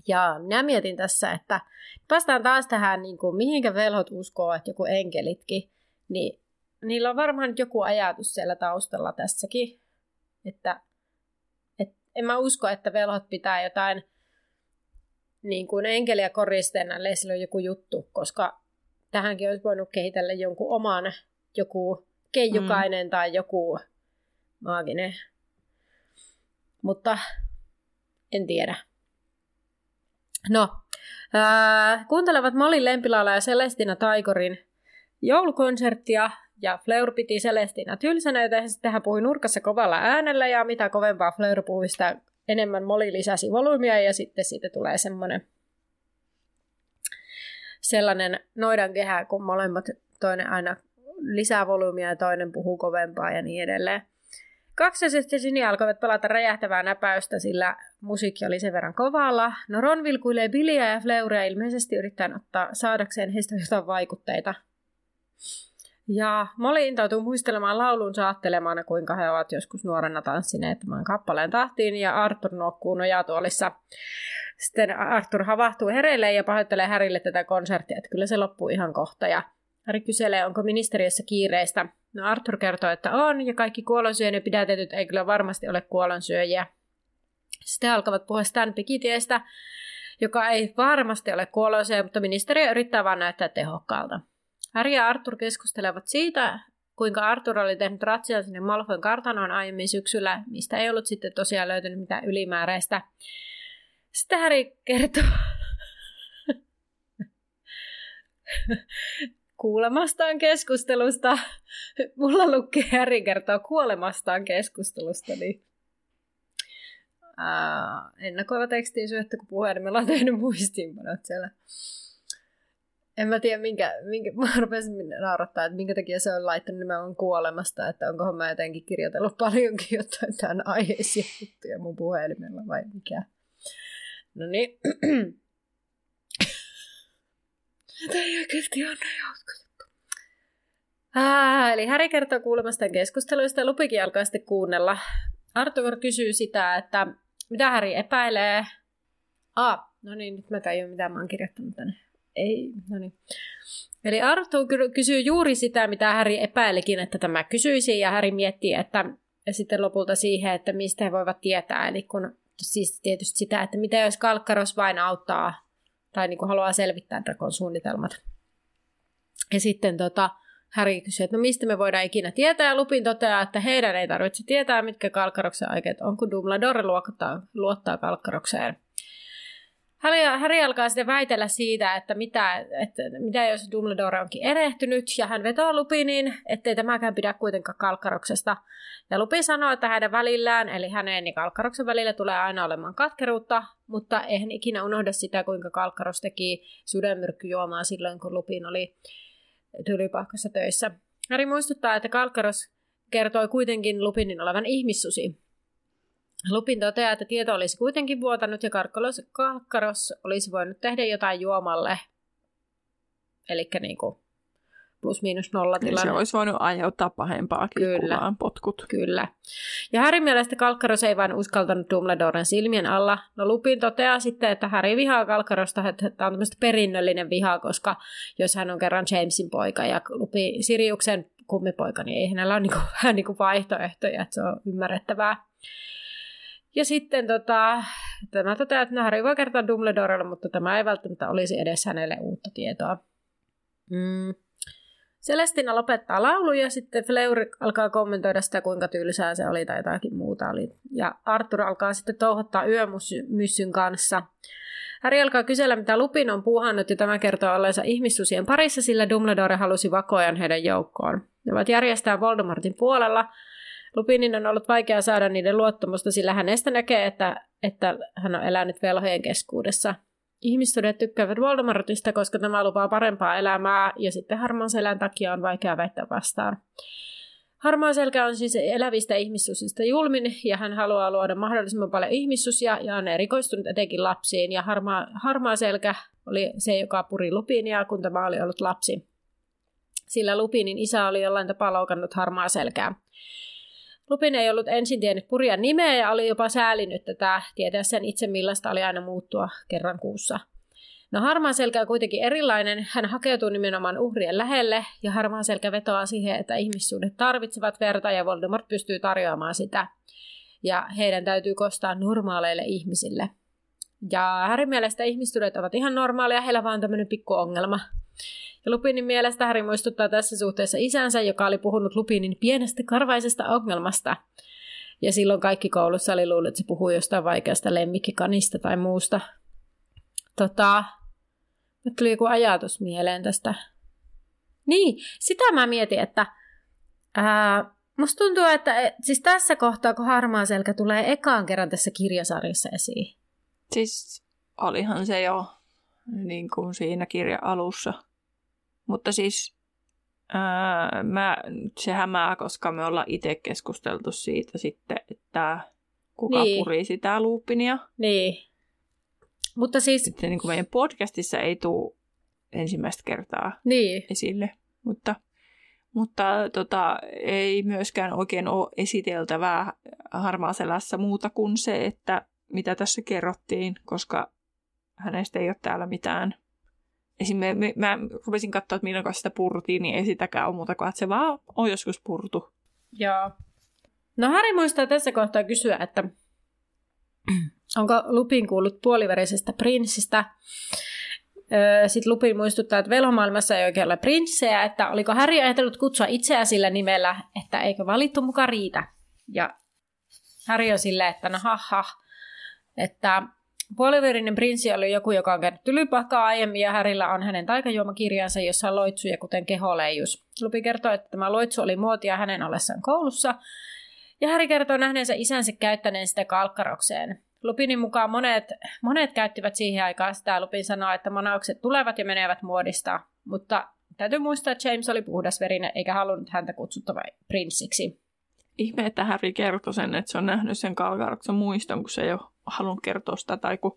Ja minä mietin tässä, että päästään taas tähän, niin kuin, mihinkä velhot uskoo, että joku enkelitkin, niin niillä on varmaan nyt joku ajatus siellä taustalla tässäkin, että et en mä usko, että velhot pitää jotain niin kuin enkeliä koristeena, sillä ole joku juttu, koska tähänkin olisi voinut kehitellä jonkun oman, joku keijukainen mm. tai joku maaginen. Mutta en tiedä. No, ää, kuuntelevat Molin lempilaula ja Celestina Taigorin joulukonserttia ja Fleur piti Celestina tylsänä, joten sitten hän puhui nurkassa kovalla äänellä ja mitä kovempaa Fleur puhui, sitä enemmän Molly lisäsi volyymia ja sitten siitä tulee semmoinen sellainen noidan kehä, kun molemmat toinen aina lisää volyymia ja toinen puhuu kovempaa ja niin edelleen. Kaksoset ja Ginny alkoivat pelata räjähtävää näpäystä, sillä musiikki oli sen verran kovalla. No Ron vilkuilee Billyä ja Fleuria ilmeisesti yrittäen ottaa saadakseen heistä jotain vaikutteita. Ja Molly intoutuu muistelemaan laulun saattelemana, kuinka he ovat joskus nuorena tanssineet tämän kappaleen tahtiin, ja Arthur nuokkuu nojatuolissa. Sitten Arthur havahtuu hereille ja pahoittelee Härille tätä konserttia, että kyllä se loppuu ihan kohta. Ja Harry kyselee, onko ministeriössä kiireistä. No Arthur kertoo, että on, ja kaikki kuolonsyöjien pidätetyt ei kyllä varmasti ole kuolonsyöjiä. Sitten alkavat puhua Stan Pikitiestä, joka ei varmasti ole kuolonsyöjä, mutta ministeriö yrittää vaan näyttää tehokkaalta. Harry ja Arthur keskustelevat siitä, kuinka Arthur oli tehnyt ratsian sinne Malfoyn kartanoon aiemmin syksyllä, mistä ei ollut sitten tosiaan löytynyt mitään ylimääräistä. Sitten Harry kertoo <laughs> kuulemastaan keskustelusta. Mulla lukee Harry kertoo kuolemastaan keskustelusta, niin Ää, ennakoiva teksti ei syötty, kun puhelimella on tehnyt muistiinpanot siellä. En mä tiedä, minkä, minkä <laughs> mä rupesin naurattaa, että minkä takia se on laittanut nimenomaan kuolemasta, että onkohan mä jotenkin kirjoitellut <laughs> paljonkin jotain tämän aiheisia juttuja mun puhelimella vai mikä. No niin. <clears throat> Tämä ei oikeasti ole. Ah, eli Häri kertoo kuulemastaan keskusteluista ja Lupikin alkaa sitten kuunnella. Arthur kysyy sitä, että mitä Häri epäilee, Ah, no niin, nyt mä tajun, mitä mä oon kirjoittanut tänne. Ei, no niin. Eli Arthur kysyy juuri sitä, mitä Häri epäilikin, että tämä kysyisi, ja Häri miettii, että ja sitten lopulta siihen, että mistä he voivat tietää. Eli kun, siis tietysti sitä, että mitä jos Kalkkaros vain auttaa tai niin kuin haluaa selvittää Drakon suunnitelmat. Ja sitten tota, Harry kysyy, että no mistä me voidaan ikinä tietää, ja Lupin toteaa, että heidän ei tarvitse tietää, mitkä Kalkkaroksen aikeet on, kun Dumbledore luottaa, luottaa Kalkkarokseen. Harry, Harry alkaa sitten väitellä siitä, että mitä, että mitä jos Dumbledore onkin erehtynyt, ja hän vetoaa Lupiniin, ettei tämäkään pidä kuitenkaan Kalkkaroksesta. Ja Lupin sanoo, että hänen välillään, eli hänen ja Kalkkaroksen välillä tulee aina olemaan katkeruutta, mutta eihän ikinä unohda sitä, kuinka Kalkkaros teki sydänmyrkkyjuomaa silloin, kun Lupin oli tylypahkassa töissä. Harry muistuttaa, että Kalkkaros kertoi kuitenkin Lupinin olevan ihmissusi, Lupin toteaa, että tieto olisi kuitenkin vuotanut ja Kalkkaros olisi voinut tehdä jotain juomalle. Eli niin kuin plus miinus nolla tilanne. Se olisi voinut aiheuttaa pahempaakin Kyllä. kuin potkut. Kyllä. Ja Härin mielestä Kalkkaros ei vain uskaltanut Dumbledoren silmien alla. No Lupin toteaa sitten, että Häri vihaa Kalkkarosta, että tämä on tämmöistä perinnöllinen viha, koska jos hän on kerran Jamesin poika ja Lupi Siriuksen kummipoika, niin ei hänellä ole niin kuin, <laughs> vähän niin kuin vaihtoehtoja, että se on ymmärrettävää. Ja sitten tota, tämä toteaa, että Harry voi kertoa Dumbledorelle, mutta tämä ei välttämättä olisi edes hänelle uutta tietoa. Mm. Celestina lopettaa laulu ja sitten Fleur alkaa kommentoida sitä, kuinka tylsää se oli tai jotakin muuta oli. Ja Arthur alkaa sitten touhottaa yömyssyn kanssa. Harry alkaa kysellä, mitä Lupin on puuhannut ja tämä kertoo olleensa ihmissusien parissa, sillä Dumbledore halusi vakojan heidän joukkoon. Ne ovat järjestää Voldemortin puolella, Lupinin on ollut vaikea saada niiden luottamusta, sillä hänestä näkee, että, että hän on elänyt velhojen keskuudessa. Ihmistudet tykkäävät Voldemortista, koska tämä lupaa parempaa elämää, ja sitten harmaan selän takia on vaikea väittää vastaan. Harmaa selkä on siis elävistä ihmissusista julmin, ja hän haluaa luoda mahdollisimman paljon ihmissusia, ja on erikoistunut etenkin lapsiin, ja harmaa, harmaa selkä oli se, joka puri Lupinia, kun tämä oli ollut lapsi. Sillä Lupinin isä oli jollain tapaa loukannut harmaa selkää. Lupin ei ollut ensin tiennyt Purjan nimeä ja oli jopa säälinyt tätä, tietää sen itse millaista oli aina muuttua kerran kuussa. No harmaa selkä on kuitenkin erilainen. Hän hakeutuu nimenomaan uhrien lähelle ja harmaa selkä vetoaa siihen, että ihmissuudet tarvitsevat verta ja Voldemort pystyy tarjoamaan sitä. Ja heidän täytyy kostaa normaaleille ihmisille. Ja Härin mielestä ihmissuudet ovat ihan normaaleja, heillä vaan tämmöinen pikku ongelma. Ja Lupinin mielestä Harry muistuttaa tässä suhteessa isänsä, joka oli puhunut Lupinin pienestä karvaisesta ongelmasta. Ja silloin kaikki koulussa oli luullut, että se puhuu jostain vaikeasta lemmikkikanista tai muusta. Tota, nyt tuli joku ajatus mieleen tästä. Niin, sitä mä mietin, että ää, musta tuntuu, että siis tässä kohtaa, kun harmaa selkä tulee ekaan kerran tässä kirjasarjassa esiin. Siis olihan se jo niin kuin siinä kirja alussa. Mutta siis ää, mä, se hämää, koska me ollaan itse keskusteltu siitä sitten, että kuka niin. puri sitä luupinia. Niin. Mutta siis... Sitten niin kuin meidän podcastissa ei tule ensimmäistä kertaa niin. esille. Mutta, mutta tota, ei myöskään oikein ole esiteltävää harmaaselässä muuta kuin se, että mitä tässä kerrottiin, koska hänestä ei ole täällä mitään Esimerkiksi mä rupesin katsoa, että milloin sitä purtiin, niin ei sitäkään ole muuta kuin, että se vaan on joskus purtu. Joo. No Harry muistaa tässä kohtaa kysyä, että onko Lupin kuullut puoliverisestä prinssistä. Sitten Lupin muistuttaa, että velhomaailmassa ei oikein ole prinssejä, että oliko Harry ajatellut kutsua itseä sillä nimellä, että eikö valittu mukaan riitä. Ja Harry on silleen, että no haha, että Puoliverinen prinssi oli joku, joka on käynyt tylypahkaa aiemmin ja Härillä on hänen taikajuomakirjansa, jossa on loitsuja kuten keholeijus. Lupi kertoo, että tämä loitsu oli muotia hänen ollessaan koulussa ja Häri kertoo nähneensä isänsä käyttäneen sitä kalkkarokseen. Lupinin mukaan monet, monet käyttivät siihen aikaan sitä. Lupin sanoo, että manaukset tulevat ja menevät muodista, mutta täytyy muistaa, että James oli puhdasverinen eikä halunnut häntä kutsuttava prinssiksi. Ihme, että Harry kertoi sen, että se on nähnyt sen kalkaroksen muiston, kun se ei ole halunnut kertoa sitä, tai kun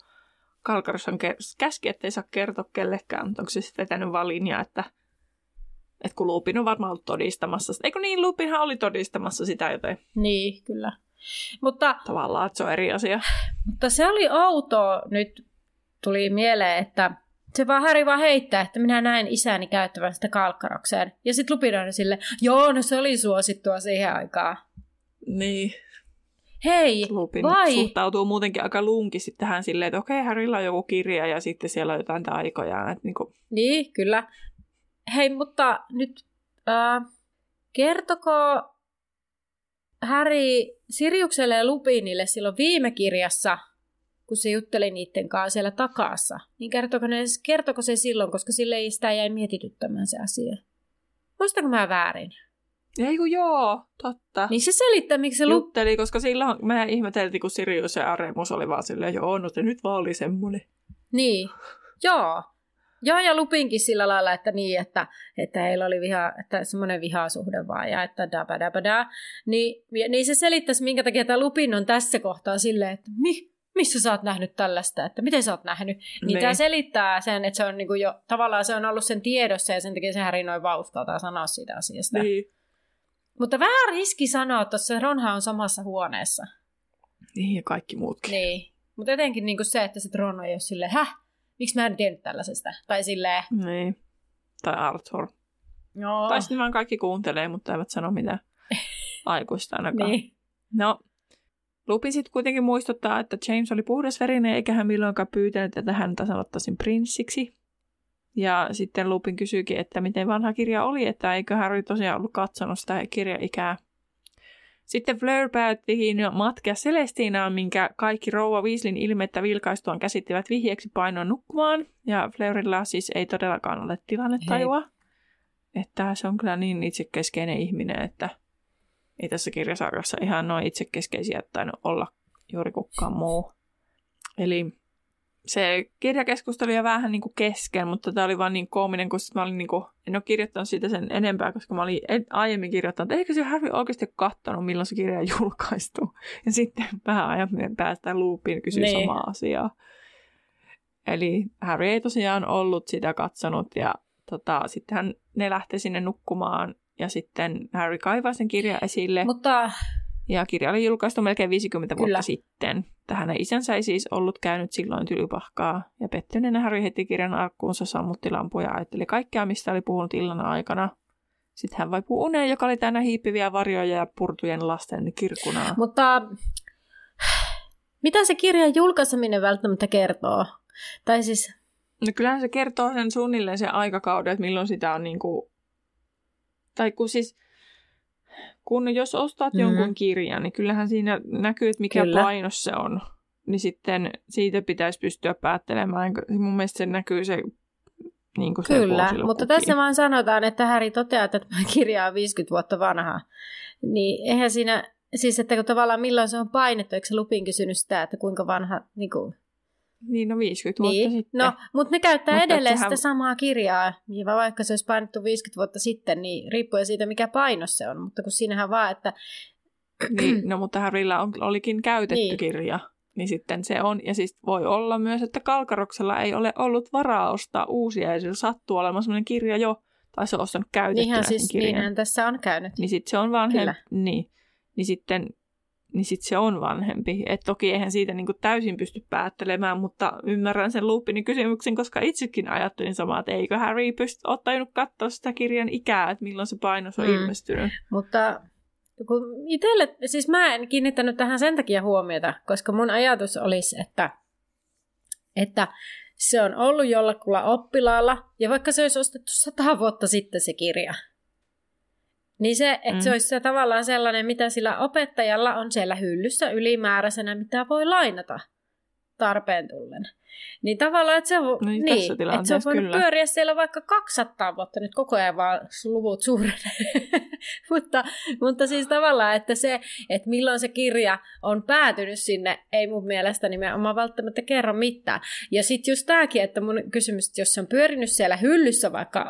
Kalkaros on käski, ettei saa kertoa kellekään, mutta onko se sitten vetänyt vaan linjaa, että, että kun Lupin on varmaan ollut todistamassa sitä. Eikö niin, Lupinhan oli todistamassa sitä, joten... Niin, kyllä. Mutta, Tavallaan, että se on eri asia. Mutta se oli outoa nyt tuli mieleen, että se vaan Häri vaan heittää, että minä näen isäni käyttävän sitä kalkkarokseen. Ja sitten Lupin on sille, joo, no se oli suosittua siihen aikaan. Niin. Hei, Lupin vai? suhtautuu muutenkin aika lunkisti tähän silleen, että okei, Harrylla on joku kirja ja sitten siellä on jotain taikoja. Että niinku, Niin, kyllä. Hei, mutta nyt äh, kertoko Häri Sirjukselle ja Lupinille silloin viime kirjassa, kun se jutteli niiden kanssa siellä takassa, niin kertoko, ne, kertoko se silloin, koska sille ei sitä jäi mietityttämään se asia. Muistanko mä väärin? Ei kun joo, totta. Niin se selittää, miksi se Lup... Jutteli, koska silloin me ihmeteltiin, kun Sirius ja Aremus oli vaan silleen, joo, no se nyt vaan oli semmoinen. Niin, joo. Joo, ja Lupinkin sillä lailla, että niin, että, että heillä oli viha, että semmoinen vihasuhde vaan, ja että da da da Niin, niin se selittäisi, minkä takia tämä Lupin on tässä kohtaa silleen, että mi, missä sä oot nähnyt tällaista, että miten sä oot nähnyt. Niin, niin. tämä selittää sen, että se on niinku jo, tavallaan se on ollut sen tiedossa, ja sen takia se Häri noin vaustaa sanoa siitä asiasta. Niin. Mutta vähän riski sanoa, että se Ronha on samassa huoneessa. Niin, ja kaikki muutkin. Niin. Mutta etenkin niinku se, että se Ron ei ole silleen, häh, miksi mä en tiennyt tällaisesta? Tai silleen... Niin. Tai Arthur. Joo. Tai sitten vaan kaikki kuuntelee, mutta eivät sano mitään <laughs> aikuista ainakaan. Niin. No, Lupin sitten kuitenkin muistuttaa, että James oli puhdasverinen eikä hän milloinkaan pyytänyt, että häntä sanottaisiin prinssiksi. Ja sitten Lupin kysyykin, että miten vanha kirja oli, että eikö Harry tosiaan ollut katsonut sitä kirjaikää. Sitten Fleur päättiin matkea Celestinaan, minkä kaikki rouva Weasleyn ilmettä vilkaistuaan käsittivät vihjeeksi painoa nukkumaan. Ja Fleurilla siis ei todellakaan ole tilannetajua. Että se on kyllä niin itsekeskeinen ihminen, että ei tässä kirjasarjassa ihan noin itsekeskeisiä tainnut olla juuri kukaan muu. Eli se kirjakeskustelu oli vähän niin kuin kesken, mutta tämä oli vaan niin koominen, kun mä olin niin kuin, en ole kirjoittanut siitä sen enempää, koska mä olin aiemmin kirjoittanut, että eikö se Harry oikeasti katsonut, milloin se kirja <laughs> julkaistu. Ja sitten vähän ajan päästä luupiin kysyä niin. samaa asiaa. Eli Harry ei tosiaan ollut sitä katsonut ja tota, sitten ne lähti sinne nukkumaan ja sitten Harry kaivaa sen kirjan esille. Mutta ja kirja oli julkaistu melkein 50 Kyllä. vuotta sitten. Tähän isänsä ei siis ollut käynyt silloin tylypahkaa. Ja pettyneenä Harry heti kirjan arkkuunsa, sammutti lampuja ja ajatteli kaikkea, mistä oli puhunut illan aikana. Sitten hän vaipui uneen, joka oli täynnä hiippiviä varjoja ja purtujen lasten kirkunaa. Mutta mitä se kirjan julkaiseminen välttämättä kertoo? Tai siis... No kyllähän se kertoo sen suunnilleen sen aikakauden, että milloin sitä on niin kuin... Tai kun siis kun jos ostat mm-hmm. jonkun kirjan, niin kyllähän siinä näkyy, että mikä Kyllä. painos se on. Niin sitten siitä pitäisi pystyä päättelemään. Mun mielestä se näkyy se niin kuin Kyllä, mutta tässä vaan sanotaan, että Häri toteaa, että tämä kirja on 50 vuotta vanha. Niin eihän siinä, siis että kun tavallaan milloin se on painettu, eikö se Lupin kysynyt sitä, että kuinka vanha, niin kuin, niin, no 50 vuotta niin. sitten. No, mutta ne käyttää mutta edelleen sehän... sitä samaa kirjaa, niin vaikka se olisi painettu 50 vuotta sitten, niin riippuen siitä, mikä painos se on. Mutta kun siinähän vaan, että... <clears throat> Niin, no mutta Harrylla on, olikin käytetty niin. kirja, niin sitten se on. Ja siis voi olla myös, että Kalkaroksella ei ole ollut varaa ostaa uusia, ja se sattuu olemaan sellainen kirja jo, tai se on ostanut käytettynä Niinhän siis, kirjan. niinhän tässä on käynyt. Niin sitten se on vanhempi. Niin. Niin sitten niin sitten se on vanhempi. Et toki eihän siitä niinku täysin pysty päättelemään, mutta ymmärrän sen Lupinin kysymyksen, koska itsekin ajattelin samaa, että eikö Harry pysty ottanut katsoa sitä kirjan ikää, että milloin se painos on mm. ilmestynyt. Mutta kun itselle, siis mä en kiinnittänyt tähän sen takia huomiota, koska mun ajatus olisi, että, että se on ollut jollakulla oppilaalla, ja vaikka se olisi ostettu sata vuotta sitten se kirja, niin se, että mm. se olisi se tavallaan sellainen, mitä sillä opettajalla on siellä hyllyssä ylimääräisenä, mitä voi lainata tarpeen tullen. Niin tavallaan, että se, on, niin, niin, että se on voinut kyllä. pyöriä siellä vaikka 200 vuotta, nyt koko ajan vaan luvut suurenee. <laughs> mutta, mutta siis tavallaan, että se, että milloin se kirja on päätynyt sinne, ei mun mielestä nimenomaan välttämättä kerro mitään. Ja sitten just tämäkin, että mun kysymys, että jos se on pyörinyt siellä hyllyssä vaikka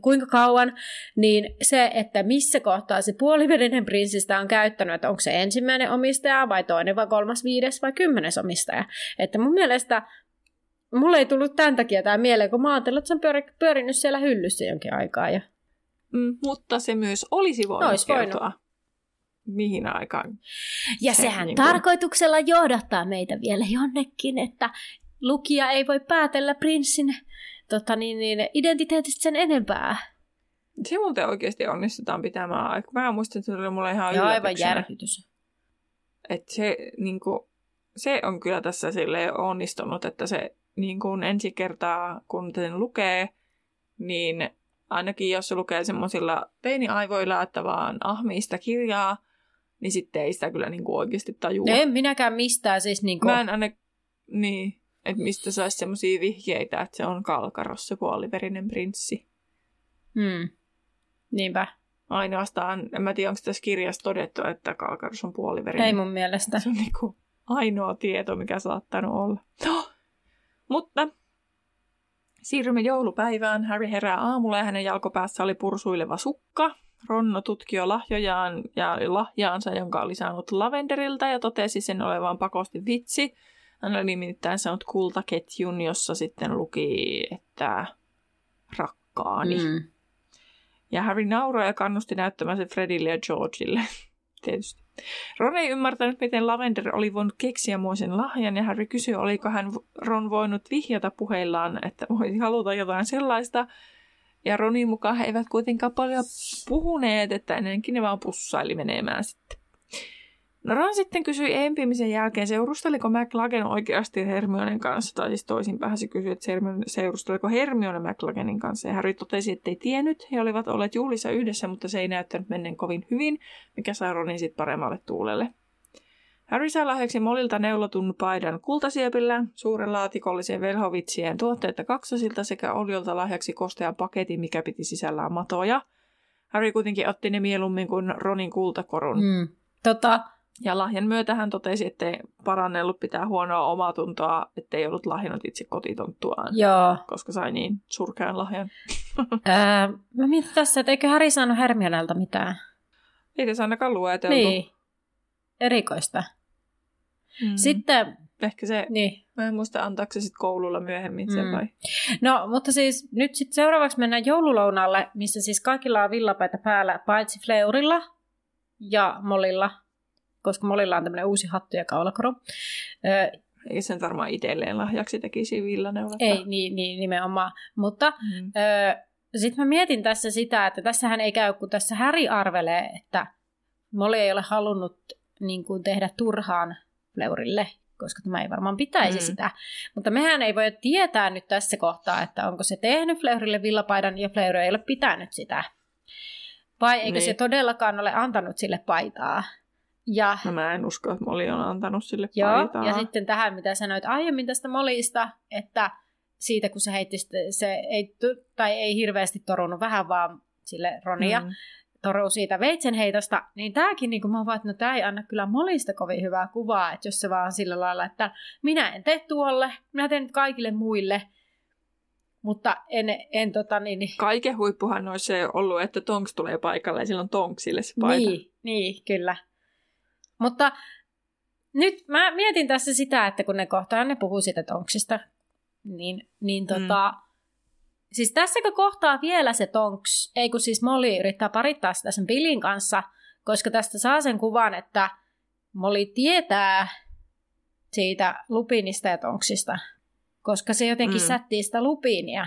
kuinka kauan, niin se, että missä kohtaa se puolivedinen prinssistä on käyttänyt, että onko se ensimmäinen omistaja vai toinen vai kolmas, viides vai kymmenes omistaja. Että mun mielestä Mulle ei tullut tämän takia tämä mieleen, kun mä ajattelin, että se on pyöri, pyörinyt siellä hyllyssä jonkin aikaa. Ja... Mm, mutta se myös olisi voinut olisi kertoa, voinut. mihin aikaan. Ja se, sehän niin kuin... tarkoituksella johdattaa meitä vielä jonnekin, että lukija ei voi päätellä prinssin tota niin, niin, identiteetistä sen enempää. Se muuten oikeasti onnistutaan pitämään aika. Mä muistan, että se oli mulle ihan Joo, aivan järkytys. Että se, niin kuin, se on kyllä tässä sille onnistunut, että se niin kuin ensi kertaa, kun sen lukee, niin ainakin jos se lukee semmoisilla teiniaivoilla, että vaan ahmii sitä kirjaa, niin sitten ei sitä kyllä niin kuin oikeasti tajua. No en minäkään mistään siis niin kuin... Mä en aina, niin, että mistä saisi semmoisia vihjeitä, että se on Kalkaros, se puoliverinen prinssi. Hmm. Niinpä. Ainoastaan, en mä tiedä, onko tässä kirjassa todettu, että Kalkaros on puoliverinen. Ei mun mielestä. Se on niin kuin ainoa tieto, mikä saattanut olla. No, mutta siirrymme joulupäivään. Harry herää aamulla ja hänen jalkopäässä oli pursuileva sukka. Ronno tutki jo lahjojaan ja lahjaansa, jonka oli saanut lavenderilta ja totesi sen olevan pakosti vitsi. Hän oli nimittäin saanut kultaketjun, jossa sitten luki, että rakkaani. Mm. Ja Harry nauroi ja kannusti näyttämään sen Fredille ja Georgeille. <laughs> Tietysti. Ron ei ymmärtänyt, miten Lavender oli voinut keksiä muisen lahjan, ja Harry kysyi, oliko hän Ron voinut vihjata puheillaan, että voisi haluta jotain sellaista. Ja Ronin mukaan he eivät kuitenkaan paljon puhuneet, että ennenkin ne vaan pussaili menemään sitten. No Ron sitten kysyi empimisen jälkeen, seurusteliko McLagan oikeasti Hermionen kanssa, tai siis toisinpäin se kysyi, että seurusteliko Hermione McLaganin kanssa, ja Harry totesi, että ei tiennyt, he olivat olleet juhlissa yhdessä, mutta se ei näyttänyt menneen kovin hyvin, mikä sai Ronin sitten paremmalle tuulelle. Harry sai lahjaksi Molilta neulotun paidan kultasiepillä, suuren laatikollisen velhovitsien tuotteita kaksosilta sekä Oljolta lahjaksi kostean paketin, mikä piti sisällään matoja. Harry kuitenkin otti ne mieluummin kuin Ronin kultakorun. Mm. Tota, ja lahjan myötä hän totesi, ettei parannellut pitää huonoa omatuntoa, ettei ollut lahjannut itse kotitonttuaan. Joo. Koska sai niin surkean lahjan. öö, mä mietin tässä, että eikö Häri saanut Hermionelta mitään? Ei tässä ainakaan lueteltu. Niin. Erikoista. Mm. Sitten... Ehkä se... Niin. Mä en muista, antaako se sitten koululla myöhemmin sen mm. vai? No, mutta siis nyt sitten seuraavaksi mennään joululounalle, missä siis kaikilla on villapaita päällä, paitsi Fleurilla ja Molilla koska Molilla on tämmöinen uusi hattu ja kaulakoro. Ei sen varmaan itselleen lahjaksi tekisi villaneula. Ei, niin, niin nimenomaan. Mutta mm. sitten mä mietin tässä sitä, että tässähän ei käy, kun tässä Häri arvelee, että Molly ei ole halunnut niin kuin, tehdä turhaan Fleurille, koska tämä ei varmaan pitäisi mm. sitä. Mutta mehän ei voi tietää nyt tässä kohtaa, että onko se tehnyt Fleurille villapaidan ja Fleur ei ole pitänyt sitä. Vai eikö niin. se todellakaan ole antanut sille paitaa? Ja, no mä en usko, että Molly on antanut sille joo, paitaa. ja sitten tähän, mitä sanoit aiemmin tästä Molista, että siitä kun se heitti, se ei, tai ei hirveästi torunut, vähän vaan sille Ronia, mm. toruu siitä veitsenheitosta, niin tämäkin, niin kuin mä vaan, että no tämä ei anna kyllä Molista kovin hyvää kuvaa, että jos se vaan sillä lailla, että minä en tee tuolle, minä teen kaikille muille, mutta en, en tota niin, niin... Kaiken huippuhan olisi ollut, että Tonks tulee paikalle ja silloin Tonksille se paita. Niin, niin, kyllä. Mutta nyt mä mietin tässä sitä, että kun ne kohtaa ne puhuu siitä tonksista, niin, niin tota, mm. siis tässäkö kohtaa vielä se tonks, ei kun siis Molly yrittää parittaa sitä sen Billin kanssa, koska tästä saa sen kuvan, että Molly tietää siitä lupinista ja tonksista, koska se jotenkin mm. sättii sitä lupinia.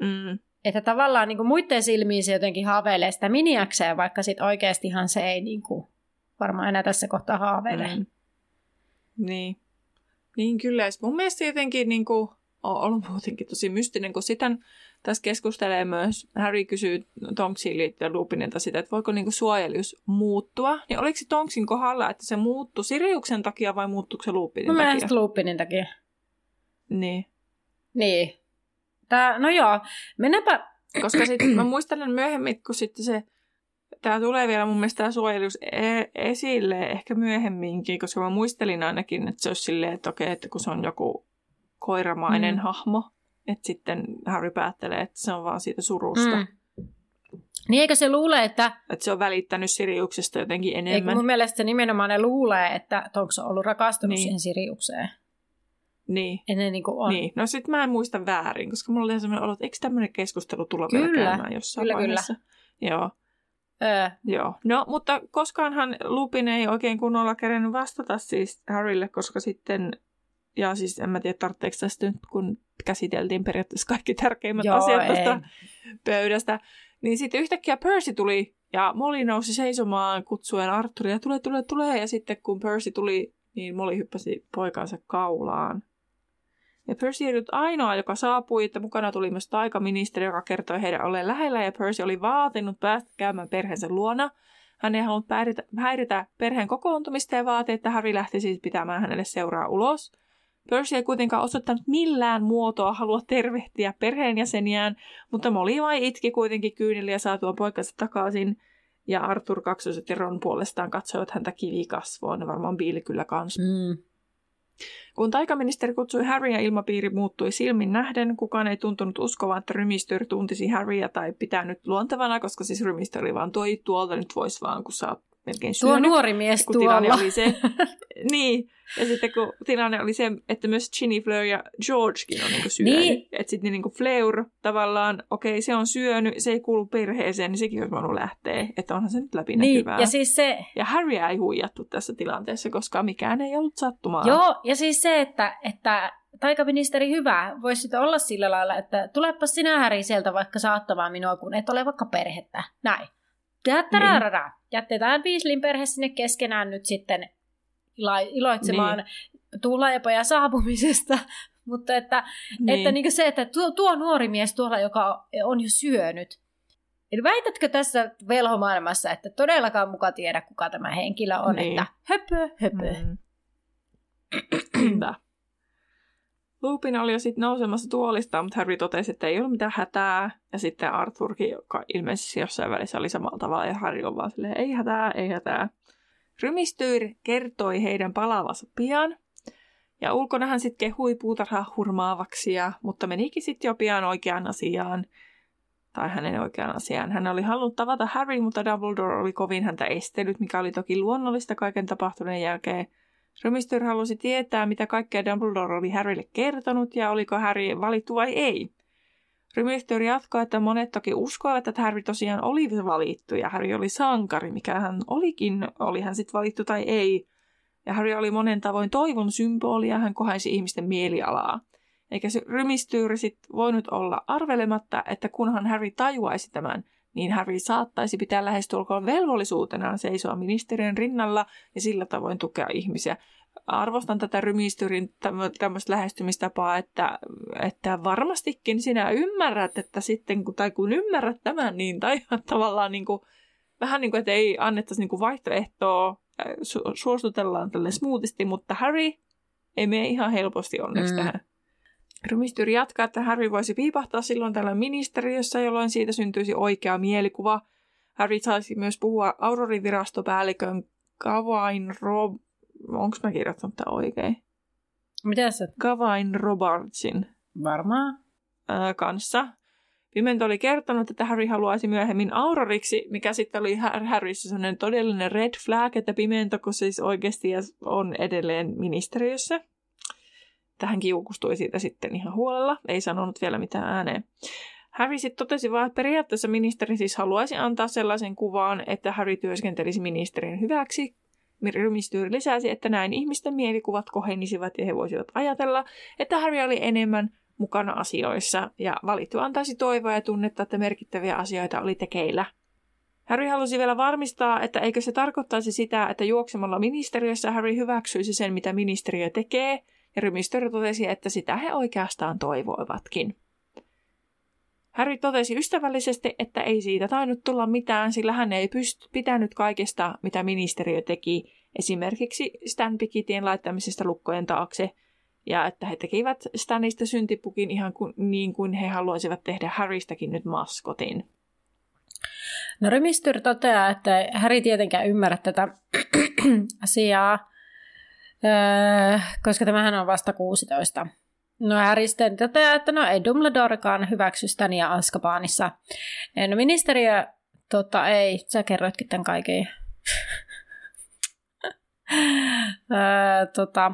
Mm. Että tavallaan niin kuin muiden silmiin se jotenkin haaveilee sitä miniäkseen, vaikka sitten oikeastihan se ei niin kuin, varmaan enää tässä kohtaa haaveile. Mm. Niin. Niin kyllä. Mun mielestä jotenkin niin kuin, on ollut muutenkin tosi mystinen, kun sitten tässä keskustelee myös, Harry kysyy Tonksiin liittyen Lupinilta sitä, että voiko niin suojelius muuttua. Niin oliko se Tonksin kohdalla, että se muuttui Siriuksen takia vai muuttuiko se Lupinin no, takia? Mielestäni Lupinin takia. Niin. Niin. Tää, no joo, mennäpä... Koska sitten mä muistelen myöhemmin, kun sitten se tämä tulee vielä mun mielestä tämä suojelus e- esille ehkä myöhemminkin, koska mä muistelin ainakin, että se olisi silleen, että okei, että kun se on joku koiramainen mm. hahmo, että sitten Harry päättelee, että se on vaan siitä surusta. Mm. Niin eikö se luule, että... Että se on välittänyt Siriuksesta jotenkin enemmän. Eikö mun mielestä se nimenomaan ne luulee, että onko se ollut rakastunut niin. siihen Siriukseen. Niin. Ennen niin kuin on. Niin. No sit mä en muista väärin, koska mulla oli sellainen olo, että eikö tämmöinen keskustelu tulla kyllä. vielä käymään jossain kyllä, vaiheessa. Kyllä. Joo. Öö. Joo, no mutta koskaanhan Lupin ei oikein kunnolla kerennyt vastata siis Harrylle, koska sitten ja siis en mä tiedä, tarvitseeko tästä nyt, kun käsiteltiin periaatteessa kaikki tärkeimmät Joo, asiat tästä pöydästä. Niin sitten yhtäkkiä Percy tuli ja Molly nousi seisomaan kutsuen Arthuria, tule, tule, tule. Ja sitten kun Percy tuli, niin Molly hyppäsi poikansa kaulaan. Ja Percy ei ollut ainoa, joka saapui, että mukana tuli myös taikaministeri, joka kertoi heidän olleen lähellä, ja Percy oli vaatinut päästä käymään perheensä luona. Hän ei halunnut häiritä, häiritä perheen kokoontumista ja vaati, että Harry lähti siis pitämään hänelle seuraa ulos. Percy ei kuitenkaan osoittanut millään muotoa halua tervehtiä perheenjäseniään, mutta Molly vai itki kuitenkin kyyneliä saatuaan poikansa takaisin. Ja Arthur kaksoset ja Ron puolestaan katsoivat häntä kivikasvoon, varmaan Bill kyllä kans. Mm. Kun taikaministeri kutsui Harrya, ilmapiiri muuttui silmin nähden. Kukaan ei tuntunut uskovan, että Rymistyr tuntisi Harrya tai pitänyt luontevana, koska siis Rymistyr oli vaan toi tuolta nyt vois vaan, kun sä oot melkein Tuo syönyt. nuori mies kun tilanne tuolla. oli se, <laughs> niin, ja sitten kun tilanne oli se, että myös Ginny, Fleur ja Georgekin on niinku syönyt. Niin. Että sitten niinku Fleur tavallaan, okei, se on syönyt, se ei kuulu perheeseen, niin sekin olisi voinut lähteä. Että onhan se nyt läpinäkyvää. Niin, ja siis se, ja Harrya ei huijattu tässä tilanteessa, koska mikään ei ollut sattumaa. Joo, ja siis se, että, että taikaministeri hyvä, voisi sitten olla sillä lailla, että tulepa sinä Häri sieltä vaikka saattamaan minua, kun et ole vaikka perhettä. Näin. Niin. Jätetään Weasleyn perhe sinne keskenään nyt sitten ilo- iloitsemaan niin. tuhlaajapojan saapumisesta. <laughs> Mutta että, niin. että niin se, että tuo, tuo nuori mies tuolla, joka on jo syönyt, Eli väitätkö tässä velhomaailmassa, että todellakaan muka tiedä, kuka tämä henkilö on, Niin. että höpö, höpö. Mm. Hyvä. Lupin oli jo sitten nousemassa tuolista, mutta Harry totesi, että ei ollut mitään hätää. Ja sitten Arthurkin, joka ilmeisesti jossain välissä oli samalla tavalla, ja Harry on vaan silleen, ei hätää, ei hätää. Rymistyr kertoi heidän palaavansa pian. Ja ulkona hän sitten kehui puutarhaa hurmaavaksi, ja, mutta menikin sitten jo pian oikeaan asiaan. Tai hänen oikeaan asiaan. Hän oli halunnut tavata Harry, mutta Dumbledore oli kovin häntä estellyt, mikä oli toki luonnollista kaiken tapahtuneen jälkeen. Rymistyr halusi tietää, mitä kaikkea Dumbledore oli Harrylle kertonut ja oliko Harry valittu vai ei. Rymistyr jatkoi, että monet toki uskoivat, että Harry tosiaan oli valittu ja Harry oli sankari, mikä hän olikin, oli hän sitten valittu tai ei. Ja Harry oli monen tavoin toivon symboli ja hän kohensi ihmisten mielialaa. Eikä se Rymistyr sitten voinut olla arvelematta, että kunhan Harry tajuaisi tämän, niin Harry saattaisi pitää lähestulkoon velvollisuutenaan seisoa ministeriön rinnalla ja sillä tavoin tukea ihmisiä. Arvostan tätä rymistyrin tämmöistä lähestymistapaa, että, että varmastikin sinä ymmärrät, että sitten, kun, tai kun ymmärrät tämän, niin tai <laughs> tavallaan niin kuin, vähän niin kuin, että ei annettaisi niin kuin vaihtoehtoa, äh, su- suostutellaan tälle smoothisti, mutta Harry ei mene ihan helposti onneksi Mm. mm. tähän. Rymistyri jatkaa, että Harry voisi piipahtaa silloin tällä ministeriössä, jolloin siitä syntyisi oikea mielikuva. Harry saisi myös puhua Aurorin virastopäällikön Gavain Rob... Onko mä kirjoittanut tämän oikein? Mitä sä? Gavain Robartsin Varmaan. ää, kanssa. Pimento oli kertonut, että Harry haluaisi myöhemmin Auroriksi, mikä sitten oli Har- Harryssä sellainen todellinen red flag, että Pimento, kun siis oikeasti on edelleen ministeriössä. Tähän kiukustui siitä sitten ihan huolella, ei sanonut vielä mitään ääneen. Harry sitten totesi vaan, että periaatteessa ministeri siis haluaisi antaa sellaisen kuvan, että Harry työskentelisi ministerin hyväksi. Rymistyri lisäsi, että näin ihmisten mielikuvat kohenisivat ja he voisivat ajatella, että Harry oli enemmän mukana asioissa ja valittu antaisi toivoa ja tunnetta, että merkittäviä asioita oli tekeillä. Harry halusi vielä varmistaa, että eikö se tarkoittaisi sitä, että juoksemalla ministeriössä Harry hyväksyisi sen, mitä ministeriö tekee, ja Rymistyri totesi, että sitä he oikeastaan toivoivatkin. Harry totesi ystävällisesti, että ei siitä tainnut tulla mitään, sillä hän ei pyst- pitänyt kaikesta, mitä ministeriö teki, esimerkiksi Stan Pikitien laittamisesta lukkojen taakse, ja että he tekivät Stanista syntipukin ihan kuin, niin kuin he haluaisivat tehdä Harrystäkin nyt maskotin. No Rymistyr toteaa, että Häri tietenkään ymmärrä tätä <clears throat> asiaa, öö, koska tämähän on vasta 16. No Harry sitten toteaa, että no ei Dumbledorekaan hyväksy Stania Askabaanissa. No ministeriö, tota ei, sä kerroitkin tämän kaiken. <laughs> öö, tota,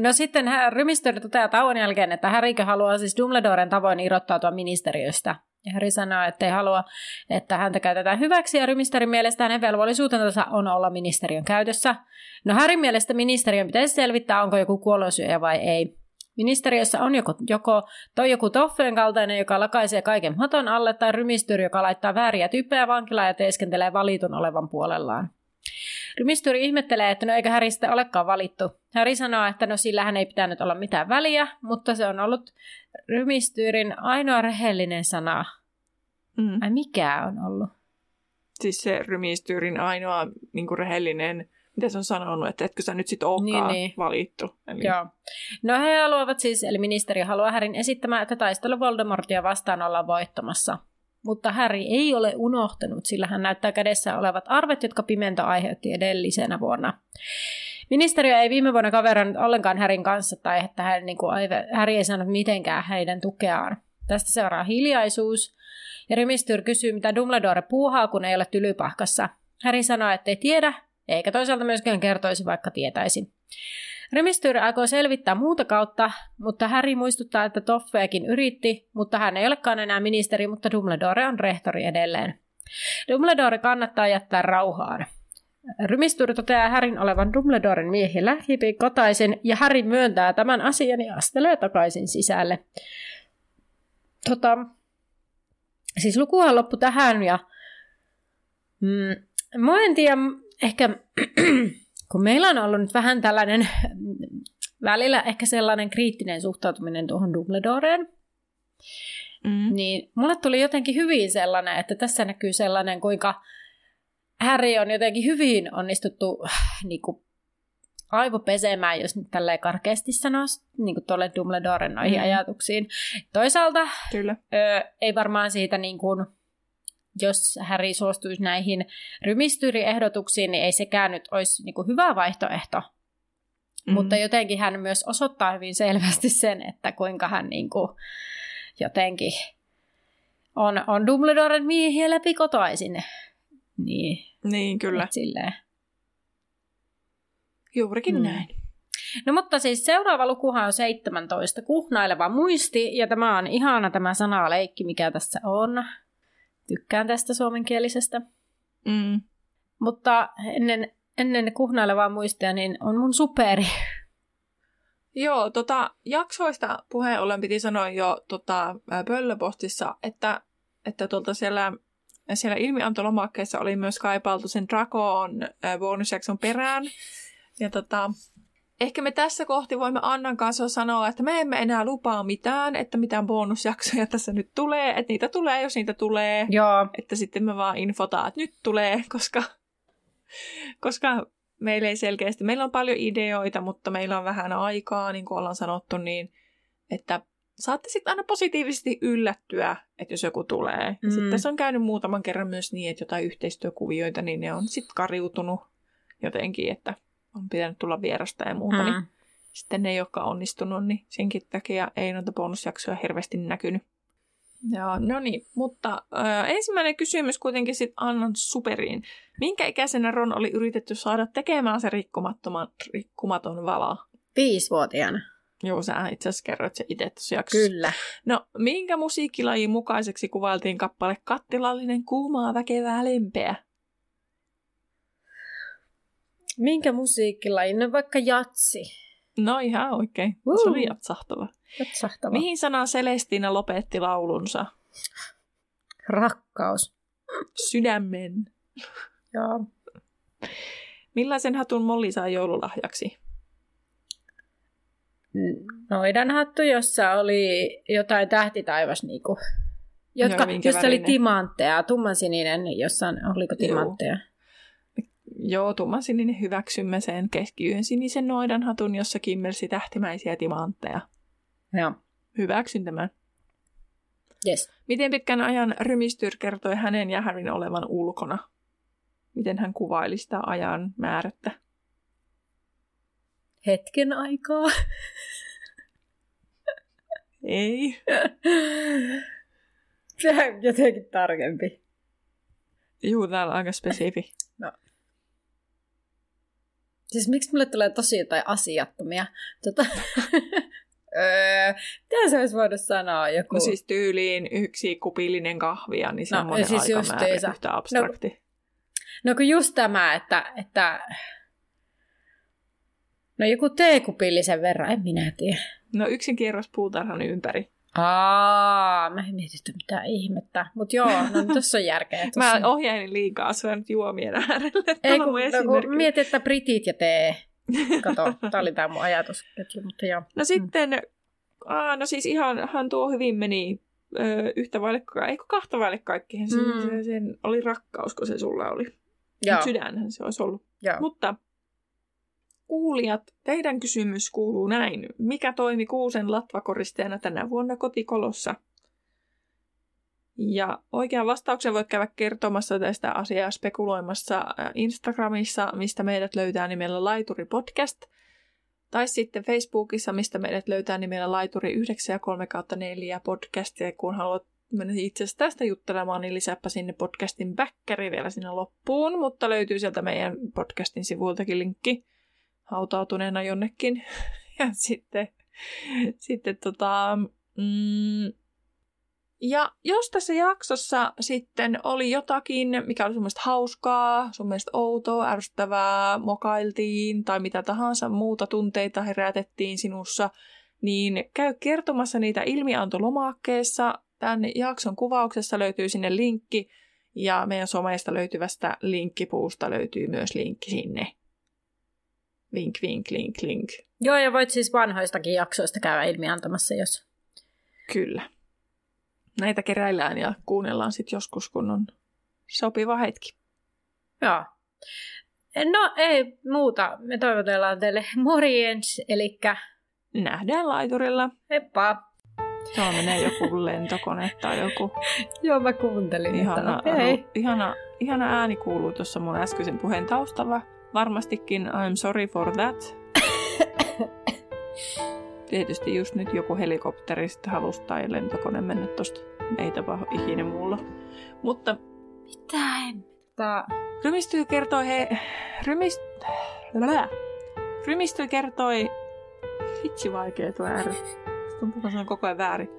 no sitten Rymistyr toteaa tauon jälkeen, että Härikö haluaa siis Dumbledoren tavoin irrottautua ministeriöstä. Ja Harry sanoo, että ei halua, että häntä käytetään hyväksi ja rymisterin mielestä hänen velvollisuutensa on olla ministeriön käytössä. No Harryn mielestä ministeriön pitäisi selvittää, onko joku kuolosyöjä vai ei. Ministeriössä on joko, joko toi joku toffeen kaltainen, joka lakaisee kaiken maton alle, tai rymistyri, joka laittaa vääriä tyyppejä vankilaan ja teeskentelee valitun olevan puolellaan. Rymistyri ihmettelee, että no eikä Häri sitten olekaan valittu. Häri sanoo, että no sillähän ei pitänyt olla mitään väliä, mutta se on ollut Rymistyyrin ainoa rehellinen sana. Mm. Ai mikä on ollut? Siis se Rymistyyrin ainoa niin rehellinen mitä se on sanonut, että etkö sä nyt sit olekaan niin, niin. valittu. Eli... Joo. No he haluavat siis, eli ministeri haluaa Härin esittämään, että taistelu Voldemortia vastaan ollaan voittamassa. Mutta Harry ei ole unohtanut, sillä hän näyttää kädessä olevat arvet, jotka Pimento aiheutti edellisenä vuonna. Ministeriö ei viime vuonna kaverannut ollenkaan Härin kanssa, tai että hän, niin kuin, Harry ei saanut mitenkään heidän tukeaan. Tästä seuraa hiljaisuus, ja Rymistyr kysyy, mitä Dumbledore puuhaa, kun ei ole tylypahkassa. Harry sanoo, että ei tiedä, eikä toisaalta myöskään kertoisi, vaikka tietäisi. Remistyr aikoo selvittää muuta kautta, mutta Harry muistuttaa, että Toffeakin yritti, mutta hän ei olekaan enää ministeri, mutta Dumbledore on rehtori edelleen. Dumbledore kannattaa jättää rauhaan. Rymistur toteaa Härin olevan Dumbledoren miehillä, hipi kotaisin, ja Harry myöntää tämän asian ja astelee takaisin sisälle. Tota, siis lukuhan loppu tähän, ja mm, mä en tiedä, ehkä <clears throat> kun meillä on ollut nyt vähän tällainen välillä ehkä sellainen kriittinen suhtautuminen tuohon Dumbledoreen, mm. niin mulle tuli jotenkin hyvin sellainen, että tässä näkyy sellainen, kuinka Harry on jotenkin hyvin onnistuttu <sighs> niin kuin, aivopesemään, jos nyt tälleen karkeasti sanoisi, niin kuin tuolle Dumbledoren noihin mm. ajatuksiin. Toisaalta Kyllä. Ö, ei varmaan siitä niin kuin, jos Harry suostuisi näihin rymistyriehdotuksiin, niin ei sekään nyt olisi niin kuin hyvä vaihtoehto. Mm-hmm. Mutta jotenkin hän myös osoittaa hyvin selvästi sen, että kuinka hän niin kuin jotenkin on, on Dumbledoren miehiä läpi kotoisin. Niin, niin kyllä. Silleen. Juurikin mm. näin. No mutta siis seuraava lukuhan on 17, kuhnaileva muisti, ja tämä on ihana tämä sanaleikki, mikä tässä on tykkään tästä suomenkielisestä. Mm. Mutta ennen, ennen kuhnailevaa muistia, niin on mun superi. Joo, tota, jaksoista puheen ollen piti sanoa jo tota, pöllöpostissa, että, että tuolta siellä, siellä ilmiantolomakkeessa oli myös kaipailtu sen Dragon bonusjakson perään. Ja tota, ehkä me tässä kohti voimme Annan kanssa sanoa, että me emme enää lupaa mitään, että mitään bonusjaksoja tässä nyt tulee, että niitä tulee, jos niitä tulee. Joo. Että sitten me vaan infotaan, että nyt tulee, koska, koska meillä ei selkeästi, meillä on paljon ideoita, mutta meillä on vähän aikaa, niin kuin ollaan sanottu, niin että saatte sitten aina positiivisesti yllättyä, että jos joku tulee. Mm. Sitten se on käynyt muutaman kerran myös niin, että jotain yhteistyökuvioita, niin ne on sitten kariutunut jotenkin, että on pitänyt tulla vierasta ja muuta, niin mm. niin sitten ne, jotka on onnistunut, niin senkin takia ei noita bonusjaksoja hirveästi näkynyt. Joo, no niin, mutta äh, ensimmäinen kysymys kuitenkin sitten Annan superiin. Minkä ikäisenä Ron oli yritetty saada tekemään se rikkumattoman, rikkumaton vala? Viisivuotiaana. Joo, sä itse asiassa kerroit se itse tuossa jaksossa. Kyllä. No, minkä musiikkilajin mukaiseksi kuvailtiin kappale Kattilallinen kuumaa väkevää lempeä? Minkä musiikkilaji? No vaikka jatsi. No ihan oikein. Uh. Se oli jatsahtava. Jatsahtava. Mihin sana Celestina lopetti laulunsa? Rakkaus. Sydämen. Joo. Millaisen hatun Molli sai joululahjaksi? Noidan hattu, jossa oli jotain tähtitaivas niinku. Jotka, Joo, jossa oli timantteja, tummansininen, jossa oliko timantteja? Joo. Joo, tummansininen hyväksymme sen keskiyön sinisen noidanhatun, jossa kimmelsi tähtimäisiä timantteja. Joo. Hyväksyn tämän. Yes. Miten pitkän ajan Rymistyr kertoi hänen ja Harryn olevan ulkona? Miten hän kuvaili sitä ajan määrättä? Hetken aikaa. Ei. Se on jotenkin tarkempi. Juu, täällä on aika spesifi. No. Siis miksi mulle tulee tosi jotain asiattomia? Tota, <laughs> Öö, mitä se olisi voinut sanoa? Joku... No siis tyyliin yksi kupillinen kahvia, niin semmoinen no, siis aikamäärä yhtä abstrakti. No, no kun just tämä, että, että No joku teekupillisen verran, en minä tiedä. No yksin kierros puutarhan ympäri. Aa, mä en mietitty mitään ihmettä. Mutta joo, no tässä on järkeä. <laughs> Tossa... mä ohjailin liikaa syönyt juomien äärelle. Ei kun, no, kun mietit, että britit ja tee. <laughs> Kato, tää oli tää mun ajatus. Mutta joo. No sitten, mm. aa, no siis ihan, hän tuo hyvin meni ö, yhtä vaille, eikö kahta vaille kaikkien. Mm. Se, sen oli rakkaus, kun se sulla oli. Joo. sydänhän se olisi ollut. Joo. Mutta kuulijat, teidän kysymys kuuluu näin. Mikä toimi kuusen latvakoristeena tänä vuonna kotikolossa? Ja oikean vastauksen voit käydä kertomassa tästä asiaa spekuloimassa äh, Instagramissa, mistä meidät löytää nimellä Laituri Podcast. Tai sitten Facebookissa, mistä meidät löytää nimellä Laituri 9 ja 3 4 podcast. Ja kun haluat mennä itse asiassa tästä juttelemaan, niin lisääpä sinne podcastin backkeri vielä sinne loppuun. Mutta löytyy sieltä meidän podcastin sivuiltakin linkki hautautuneena jonnekin. <laughs> Ja sitten, sitten tota, mm, ja jos tässä jaksossa sitten oli jotakin, mikä oli sun mielestä hauskaa, sun mielestä outoa, ärsyttävää, mokailtiin tai mitä tahansa muuta tunteita herätettiin sinussa, niin käy kertomassa niitä ilmiantolomakkeessa. Tämän jakson kuvauksessa löytyy sinne linkki ja meidän someista löytyvästä linkkipuusta löytyy myös linkki sinne. Vink, vink, link, link. Joo, ja voit siis vanhoistakin jaksoista käydä ilmiantamassa, jos... Kyllä. Näitä keräillään ja kuunnellaan sitten joskus, kun on sopiva hetki. Joo. No ei muuta. Me toivotellaan teille morjens, eli... Nähdään laiturilla. Heippa! Tuo menee joku lentokone tai joku... <laughs> Joo, mä kuuntelin. Ihana. Ru, ihana, ihana ääni kuuluu tuossa mun äskeisen puheen taustalla. Varmastikin I'm sorry for that. <laughs> Tietysti just nyt joku helikopterista halusi tai lentokone mennä tosta. Ei tapahdu ikinä mulla. Mutta... Mitä en... Tää... Rymistyy kertoi he... Rymist... Rymistyy kertoi... Hitsi vaikea tuo ääri. Tuntuu, että se on koko ajan väärin.